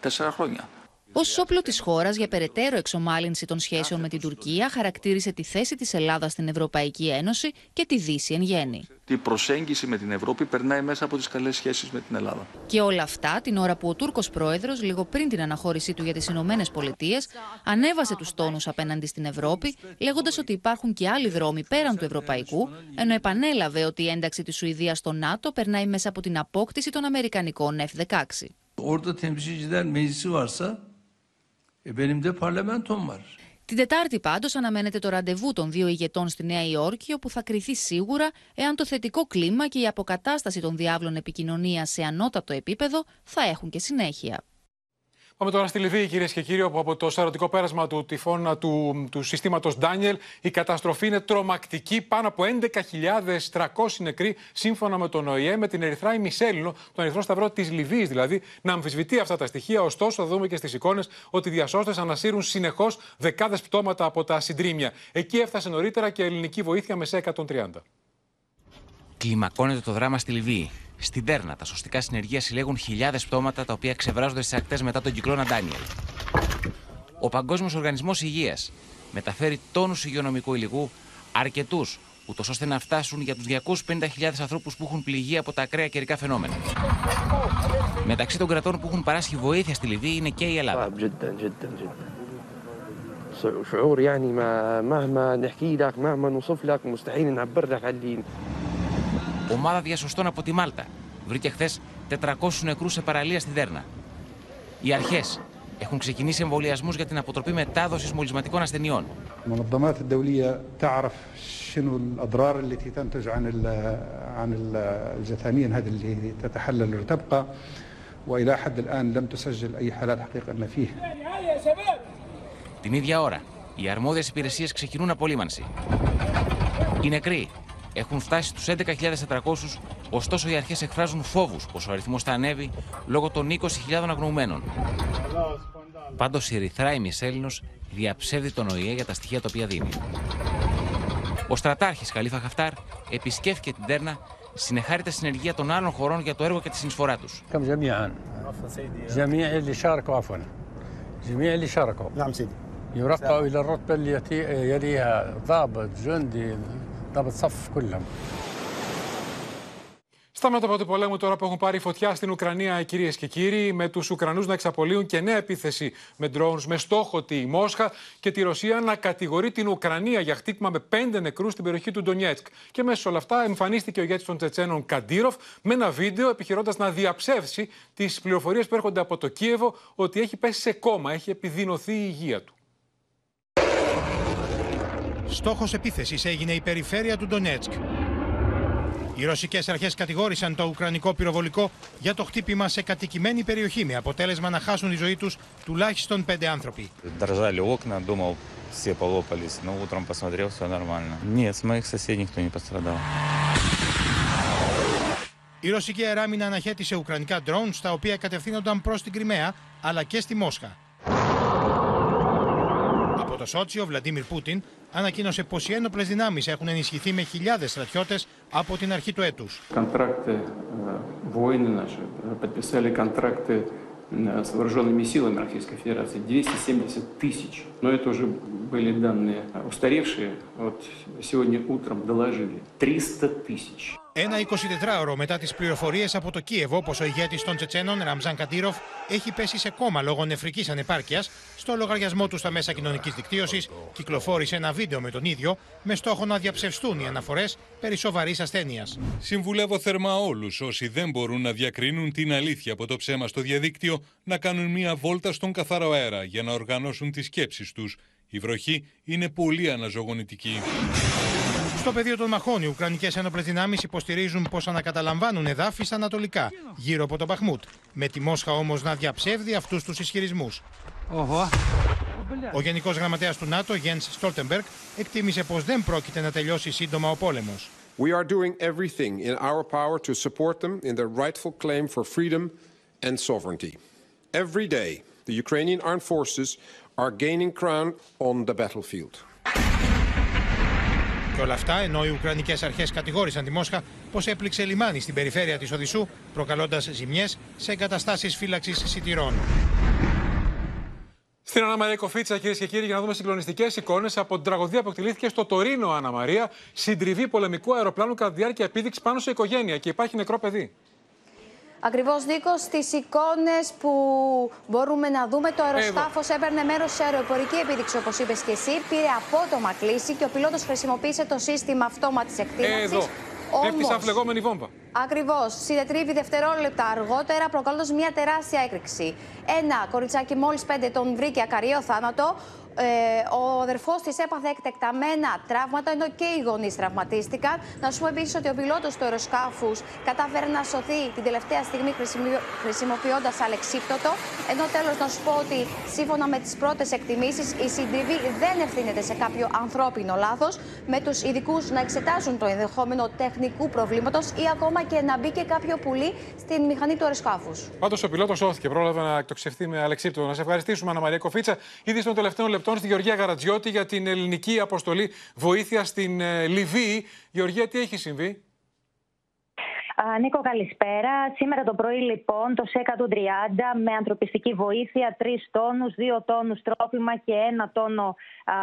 τέσσερα χρόνια. Ω όπλο της χώρας για περαιτέρω εξομάλυνση των σχέσεων με την Τουρκία, χαρακτήρισε τη θέση της Ελλάδας στην Ευρωπαϊκή Ένωση και τη Δύση εν γέννη. Η προσέγγιση με την Ευρώπη περνάει μέσα από τις καλές σχέσεις με την Ελλάδα. Και όλα αυτά την ώρα που ο Τούρκος πρόεδρος, λίγο πριν την αναχώρησή του για τις Ηνωμένες Πολιτείες, ανέβασε τους τόνους απέναντι στην Ευρώπη, λέγοντας ότι υπάρχουν και άλλοι δρόμοι πέραν του ευρωπαϊκού, ενώ επανέλαβε ότι η ένταξη της Σουηδίας στο ΝΑΤΟ περνάει μέσα από την απόκτηση των Αμερικανικών F-16. Orada temsilciler meclisi varsa e benim de parlamentom var. Την Τετάρτη πάντως αναμένεται το ραντεβού των δύο ηγετών στη Νέα Υόρκη, όπου θα κριθεί σίγουρα εάν το θετικό κλίμα και η αποκατάσταση των διάβλων επικοινωνίας σε ανώτατο επίπεδο θα έχουν και συνέχεια. Πάμε τώρα στη Λιβύη, κυρίες και κύριοι, όπου από το σαρωτικό πέρασμα του τυφώνα του, του συστήματος Ντάνιελ η καταστροφή είναι τρομακτική. Πάνω από 11.300 νεκροί, σύμφωνα με τον ΟΗΕ, με την Ερυθρά Μισέλινο, τον Ερυθρό Σταυρό της Λιβύης δηλαδή, να αμφισβητεί αυτά τα στοιχεία. Ωστόσο, θα δούμε και στις εικόνες ότι οι διασώστες ανασύρουν συνεχώς δεκάδες πτώματα από τα συντρίμια. Εκεί έφτασε νωρίτερα και ελληνική βοήθεια μεσαία 130. Κλιμακώνεται το δράμα στη Λιβύη. Στην Τέρνα, τα σωστικά συνεργεία συλλέγουν χιλιάδε πτώματα τα οποία ξεβράζονται στι ακτέ μετά τον κυκλώνα Ντάνιελ. Ο Παγκόσμιο Οργανισμό Υγεία μεταφέρει τόνου υγειονομικού υλικού, αρκετού, ούτω ώστε να φτάσουν για του 250.000 ανθρώπου που έχουν πληγεί από τα ακραία καιρικά φαινόμενα. Μεταξύ των κρατών που έχουν παράσχει βοήθεια στη Λιβύη είναι και η Ελλάδα. شعور يعني ما مهما نحكي لك مهما نوصف لك مستحيل نعبر لك اللي Ομάδα διασωστών από τη Μάλτα βρήκε χθε 400 νεκρού σε παραλία στην Δέρνα. Οι αρχέ έχουν ξεκινήσει εμβολιασμού για την αποτροπή μετάδοση μολυσματικών ασθενειών. المنظمات الدولية تعرف شنو الأضرار التي تنتج عن ال عن ال الجثامين هذه اللي تتحلل وتبقى وإلى حد الآن لم تسجل أي حالات حقيقة أن فيه Την ίδια ώρα, οι αρμόδιες υπηρεσίες ξεκινούν απολύμανση. Οι νεκροί έχουν φτάσει στους 11.400, ωστόσο οι αρχές εκφράζουν φόβους πως ο αριθμός θα ανέβει λόγω των 20.000 αγνοουμένων. Πάντως η Ερυθρά Ημισέλινος διαψεύδει τον ΟΗΕ για τα στοιχεία τα οποία δίνει. Ο στρατάρχης Χαλίφα Χαφτάρ επισκέφθηκε την Τέρνα, συνεχάρη τα συνεργεία των άλλων χωρών για το έργο και τη συνεισφορά τους كم جميعا جميع اللي شاركوا عفوا جميع اللي شاركوا نعم سيدي يرقوا الى الرتبه التي يليها ضابط جندي ضابط صف كلهم Στα μέτωπα του πολέμου τώρα που έχουν πάρει φωτιά στην Ουκρανία, κυρίε και κύριοι, με του Ουκρανού να εξαπολύουν και νέα επίθεση με drones με στόχο τη Μόσχα και τη Ρωσία να κατηγορεί την Ουκρανία για χτύπημα με πέντε νεκρού στην περιοχή του Ντονιέτσκ. Και μέσα σε όλα αυτά εμφανίστηκε ο ηγέτη των Τσετσένων Καντήροφ με ένα βίντεο επιχειρώντα να διαψεύσει τι πληροφορίε που έρχονται από το Κίεβο ότι έχει πέσει σε κόμμα, έχει επιδεινωθεί η υγεία του. Στόχος επίθεσης έγινε η περιφέρεια του Ντονέτσκ. Οι ρωσικές αρχές κατηγόρησαν το ουκρανικό πυροβολικό για το χτύπημα σε κατοικημένη περιοχή με αποτέλεσμα να χάσουν τη ζωή τους τουλάχιστον πέντε άνθρωποι. Дрожали окна, думал, все полопались, но утром посмотрел, все нормально. Нет, с моих соседей никто не пострадал. Η ρωσική αεράμινα αναχέτησε ουκρανικά drones τα οποία κατευθύνονταν προς την Κρυμαία αλλά και στη Μόσχα. Από το Σότσι, ο Βλαντίμιρ Πούτιν ανακοίνωσε πως οι ένοπλες δυνάμεις έχουν ενισχυθεί με χιλιάδες στρατιώτες από την αρχή του έτους. Контракты, э, воины наши э, подписали контракты э, с вооруженными силами Российской Федерации 270 тысяч. Но это уже были данные устаревшие. Вот сегодня утром доложили 300 тысяч. Ένα 24ωρο μετά τις πληροφορίες από το Κίεβο πως ο ηγέτης των Τσετσένων, Ραμζάν Καντήροφ, έχει πέσει σε κόμμα λόγω νεφρικής ανεπάρκειας, στο λογαριασμό του στα μέσα κοινωνικής δικτύωσης κυκλοφόρησε ένα βίντεο με τον ίδιο με στόχο να διαψευστούν οι αναφορές περί σοβαρής ασθένειας. Συμβουλεύω θερμά όλους όσοι δεν μπορούν να διακρίνουν την αλήθεια από το ψέμα στο διαδίκτυο να κάνουν μία βόλτα στον καθαρό αέρα για να οργανώσουν τις σκέψεις τους. Η βροχή είναι πολύ αναζωογονητική. Στο πεδίο των μαχών, οι Ουκρανικές ένοπλες δυνάμεις υποστηρίζουν πως ανακαταλαμβάνουν εδάφη στα ανατολικά, γύρω από το Μπαχμούτ. Με τη Μόσχα όμως να διαψεύδει αυτούς τους ισχυρισμούς. Ο Γενικός Γραμματέας του ΝΑΤΟ, Γιέντ Στόλτεμπεργκ, εκτίμησε πως δεν πρόκειται να τελειώσει σύντομα ο πόλεμος. We are doing everything in our power to support them in their rightful claim for freedom and sovereignty. Every day, the Ukrainian armed forces are gaining ground on the battlefield. Και όλα αυτά ενώ οι Ουκρανικές αρχές κατηγόρησαν τη Μόσχα πως έπληξε λιμάνι στην περιφέρεια της Οδυσσού, προκαλώντας ζημιές σε εγκαταστάσεις φύλαξης σιτηρών. Στην Ανά Μαρία Κοφίτσα, κυρίες και κύριοι, για να δούμε συγκλονιστικές εικόνες από την τραγωδία που εκτελήθηκε στο Τωρίνο, Ανά Μαρία, συντριβή πολεμικού αεροπλάνου κατά τη διάρκεια επίδειξης πάνω σε οικογένεια και υπάρχει νεκρό παιδί. Ακριβώς, Νίκος, στι εικόνες που μπορούμε να δούμε, το αεροσκάφος έπαιρνε μέρος σε αεροπορική επίδειξη, όπως είπες και εσύ. Πήρε απότομα κλίση και ο πιλότος χρησιμοποίησε το σύστημα αυτόματης εκτίμησης. Εδώ. Έπεισα φλεγόμενη βόμβα. Ακριβώς. Συνετρίβει δευτερόλεπτα αργότερα, προκαλώντας μια τεράστια έκρηξη. Ένα κοριτσάκι μόλις 5 τον βρήκε ακαριό θάνατο. Ε, ο αδερφός της έπαθε εκτεκταμένα τραύματα, ενώ και οι γονείς τραυματίστηκαν. Να σου πω επίσης ότι ο πιλότος του αεροσκάφους κατάφερε να σωθεί την τελευταία στιγμή χρησιμοποιώντας αλεξίπτωτο. Ενώ τέλος να σου πω ότι σύμφωνα με τις πρώτες εκτιμήσεις, η συντριβή δεν ευθύνεται σε κάποιο ανθρώπινο λάθος, με τους ειδικούς να εξετάζουν το ενδεχόμενο τεχνικού προβλήματος ή ακόμα και να μπει και κάποιο πουλί στην μηχανή του αεροσκάφους. Πάντως ο πιλότος σώθηκε, πρόλαβε να εκτοξευθεί με αλεξίπτωτο. Να σε ευχαριστήσουμε, Ανna Μαρία Κοφίτσα. Ήδη στον τελευταίο λεπτών στη Γεωργία Γαρατζιώτη για την ελληνική αποστολή βοήθεια στην ε, Λιβύη. Γεωργία, τι έχει συμβεί; Νίκο, καλησπέρα. Σήμερα το πρωί, λοιπόν, το ΣΕΚΑ του 30 με ανθρωπιστική βοήθεια, τρεις τόνους, δύο τόνους τρόφιμα και ένα τόνο, α,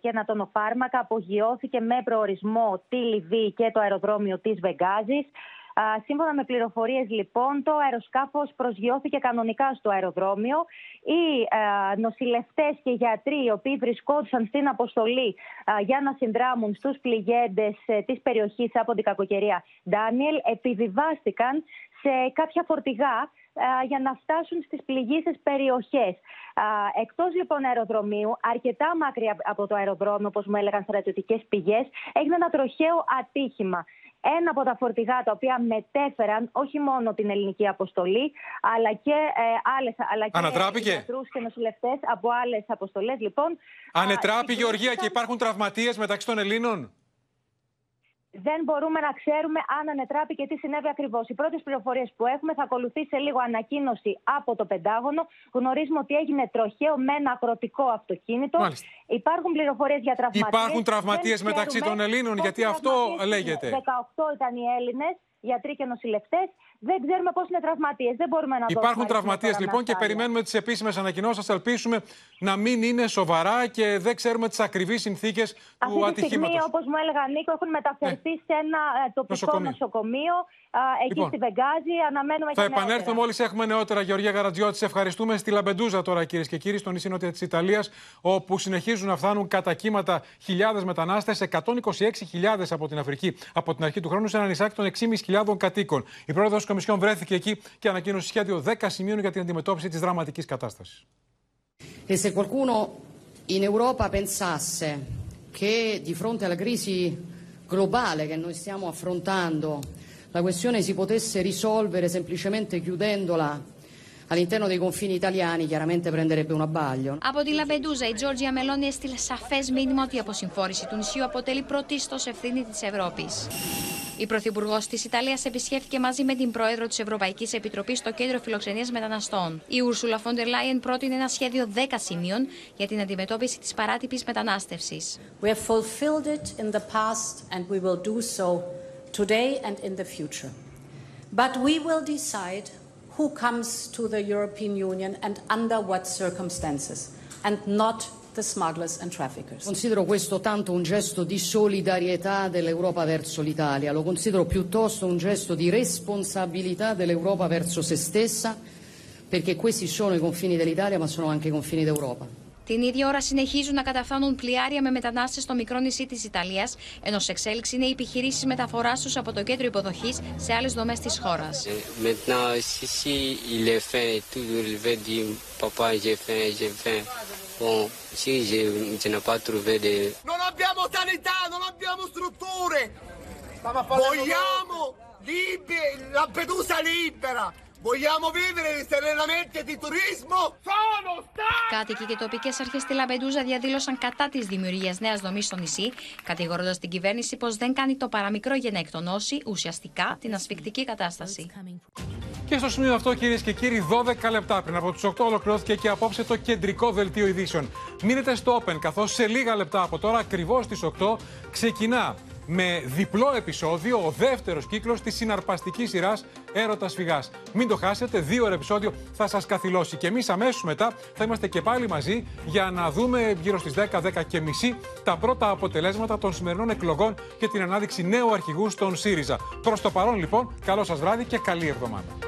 και ένα τόνο φάρμακα απογειώθηκε με προορισμό τη Λιβύη και το αεροδρόμιο της Βεγγάζης. Σύμφωνα με πληροφορίες, λοιπόν, το αεροσκάφος προσγειώθηκε κανονικά στο αεροδρόμιο. Οι νοσηλευτές και γιατροί, οι οποίοι βρισκόντουσαν στην αποστολή για να συνδράμουν στους πληγέντες ε, της περιοχής από την κακοκαιρία Ντάνιελ, επιβιβάστηκαν σε κάποια φορτηγά για να φτάσουν στις πληγήσεις περιοχές. Εκτός λοιπόν αεροδρομίου, αρκετά μακριά από το αεροδρόμιο, όπως μου έλεγαν στρατιωτικές πηγές, έγινε ένα τροχαίο ατύχημα ένα από τα φορτηγά τα οποία μετέφεραν όχι μόνο την ελληνική αποστολή, αλλά και ε, άλλες. Αλλά Ανατράπηκε; και νοσηλευτές από άλλες αποστολές. Λοιπόν, Ανετράπη, Γεωργία, και υπάρχουν τραυματίες μεταξύ των Ελλήνων; Δεν μπορούμε να ξέρουμε αν ανετράπη και τι συνέβη ακριβώς. Οι πρώτες πληροφορίες που έχουμε θα ακολουθήσει λίγο ανακοίνωση από το Πεντάγωνο. Γνωρίζουμε ότι έγινε τροχαίο με ένα ακροτικό αυτοκίνητο. Μάλιστα. Υπάρχουν πληροφορίες για τραυματίες. Υπάρχουν τραυματίες μεταξύ των Ελλήνων, γιατί αυτό λέγεται. 18 ήταν οι Έλληνες γιατροί και νοσηλευτές. Δεν ξέρουμε πώς είναι τραυματίες. Δεν μπορούμε να Υπάρχουν τραυματίες λοιπόν και περιμένουμε τις επίσημες ανακοινώσεις. Α ελπίσουμε να μην είναι σοβαρά και δεν ξέρουμε τις ακριβείς συνθήκες του ατυχήματο. Αυτή τη στιγμή, όπως μου έλεγα Νίκο, έχουν μεταφερθεί ναι. σε ένα ε, τοπικό νοσοκομείο. νοσοκομείο εκεί λοιπόν, στη Βεγγάζη. Αναμένουμε θα επανέλθουμε μόλις έχουμε νεότερα, Γεωργία Γαρατζιώτη. ευχαριστούμε στη Λαμπεντούζα τώρα, κυρίες και κύριοι, στο νησί νότια της Ιταλίας, όπου συνεχίζουν να φτάνουν κατά κύματα χιλιάδες μετανάστες, 126.000 από την Αφρική από την αρχή του χρόνου, σε ένα νησάκι των 6.500 κατοίκων. Η πρόεδρος τη Κομισιόν βρέθηκε εκεί και ανακοίνωσε σχέδιο 10 σημείων για την αντιμετώπιση της δραματικής κατάστασης. E και σε qualcuno in Europa pensasse che di fronte alla crisi globale che noi stiamo affrontando la questione si potesse risolvere semplicemente chiudendola All'interno dei. Από τη Λαμπεντούζα, η Τζόρτζια Μελόνι έστειλε σαφές μήνυμα ότι η αποσυμφόρηση του νησιού αποτελεί πρωτίστως ευθύνη της Ευρώπης. Η Πρωθυπουργός της Ιταλίας επισκέφθηκε μαζί με την Πρόεδρο της Ευρωπαϊκής Επιτροπής στο κέντρο φιλοξενίας μεταναστών. Η Ούρσουλα Φόντερ Λάιεν πρότεινε ένα σχέδιο 10 σημείων για την αντιμετώπιση της παράτυπης μετανάστευσης. We have fulfilled it in the past and we will do so today and in the future. But we will decide who comes to the European Union and under what circumstances, and not the smugglers and traffickers. Considero questo tanto un gesto di solidarietà dell'Europa verso l'Italia, lo considero piuttosto un gesto di responsabilità dell'Europa verso se stessa, perché questi sono i confini dell'Italia ma sono anche i confini d'Europa. Την ίδια ώρα συνεχίζουν να καταφθάνουν πλοιάρια με μετανάστες στο μικρό νησί της Ιταλίας, ενώ σε εξέλιξη είναι οι επιχειρήσεις μεταφοράς τους από το κέντρο υποδοχής σε άλλες δομές της χώρας. Lampedusa libera! Vogliamo vivere serenamente di turismo; Sono Κάτοικοι και τοπικές αρχές στη Λαμπεντούζα διαδήλωσαν κατά της δημιουργίας νέας δομής στο νησί, κατηγορώντας την κυβέρνηση πως δεν κάνει το παραμικρό για να εκτονώσει ουσιαστικά την ασφικτική κατάσταση. Και στο σημείο αυτό, κυρίες και κύριοι, 12 λεπτά πριν από του 8 ολοκληρώθηκε και απόψε το κεντρικό δελτίο ειδήσεων. Μείνετε στο Open, καθώς σε λίγα λεπτά από τώρα, ακριβώς στις 8, ξεκινά με διπλό επεισόδιο, ο δεύτερος κύκλος της συναρπαστικής σειράς Έρωτας Φυγάς. Μην το χάσετε, δύο ώρε επεισόδιο θα σας καθυλώσει. Και εμείς αμέσως μετά θα είμαστε και πάλι μαζί για να δούμε γύρω στις 10, 10 και μισή τα πρώτα αποτελέσματα των σημερινών εκλογών και την ανάδειξη νέου αρχηγού στον ΣΥΡΙΖΑ. Προς το παρόν λοιπόν, καλό σας βράδυ και καλή εβδομάδα.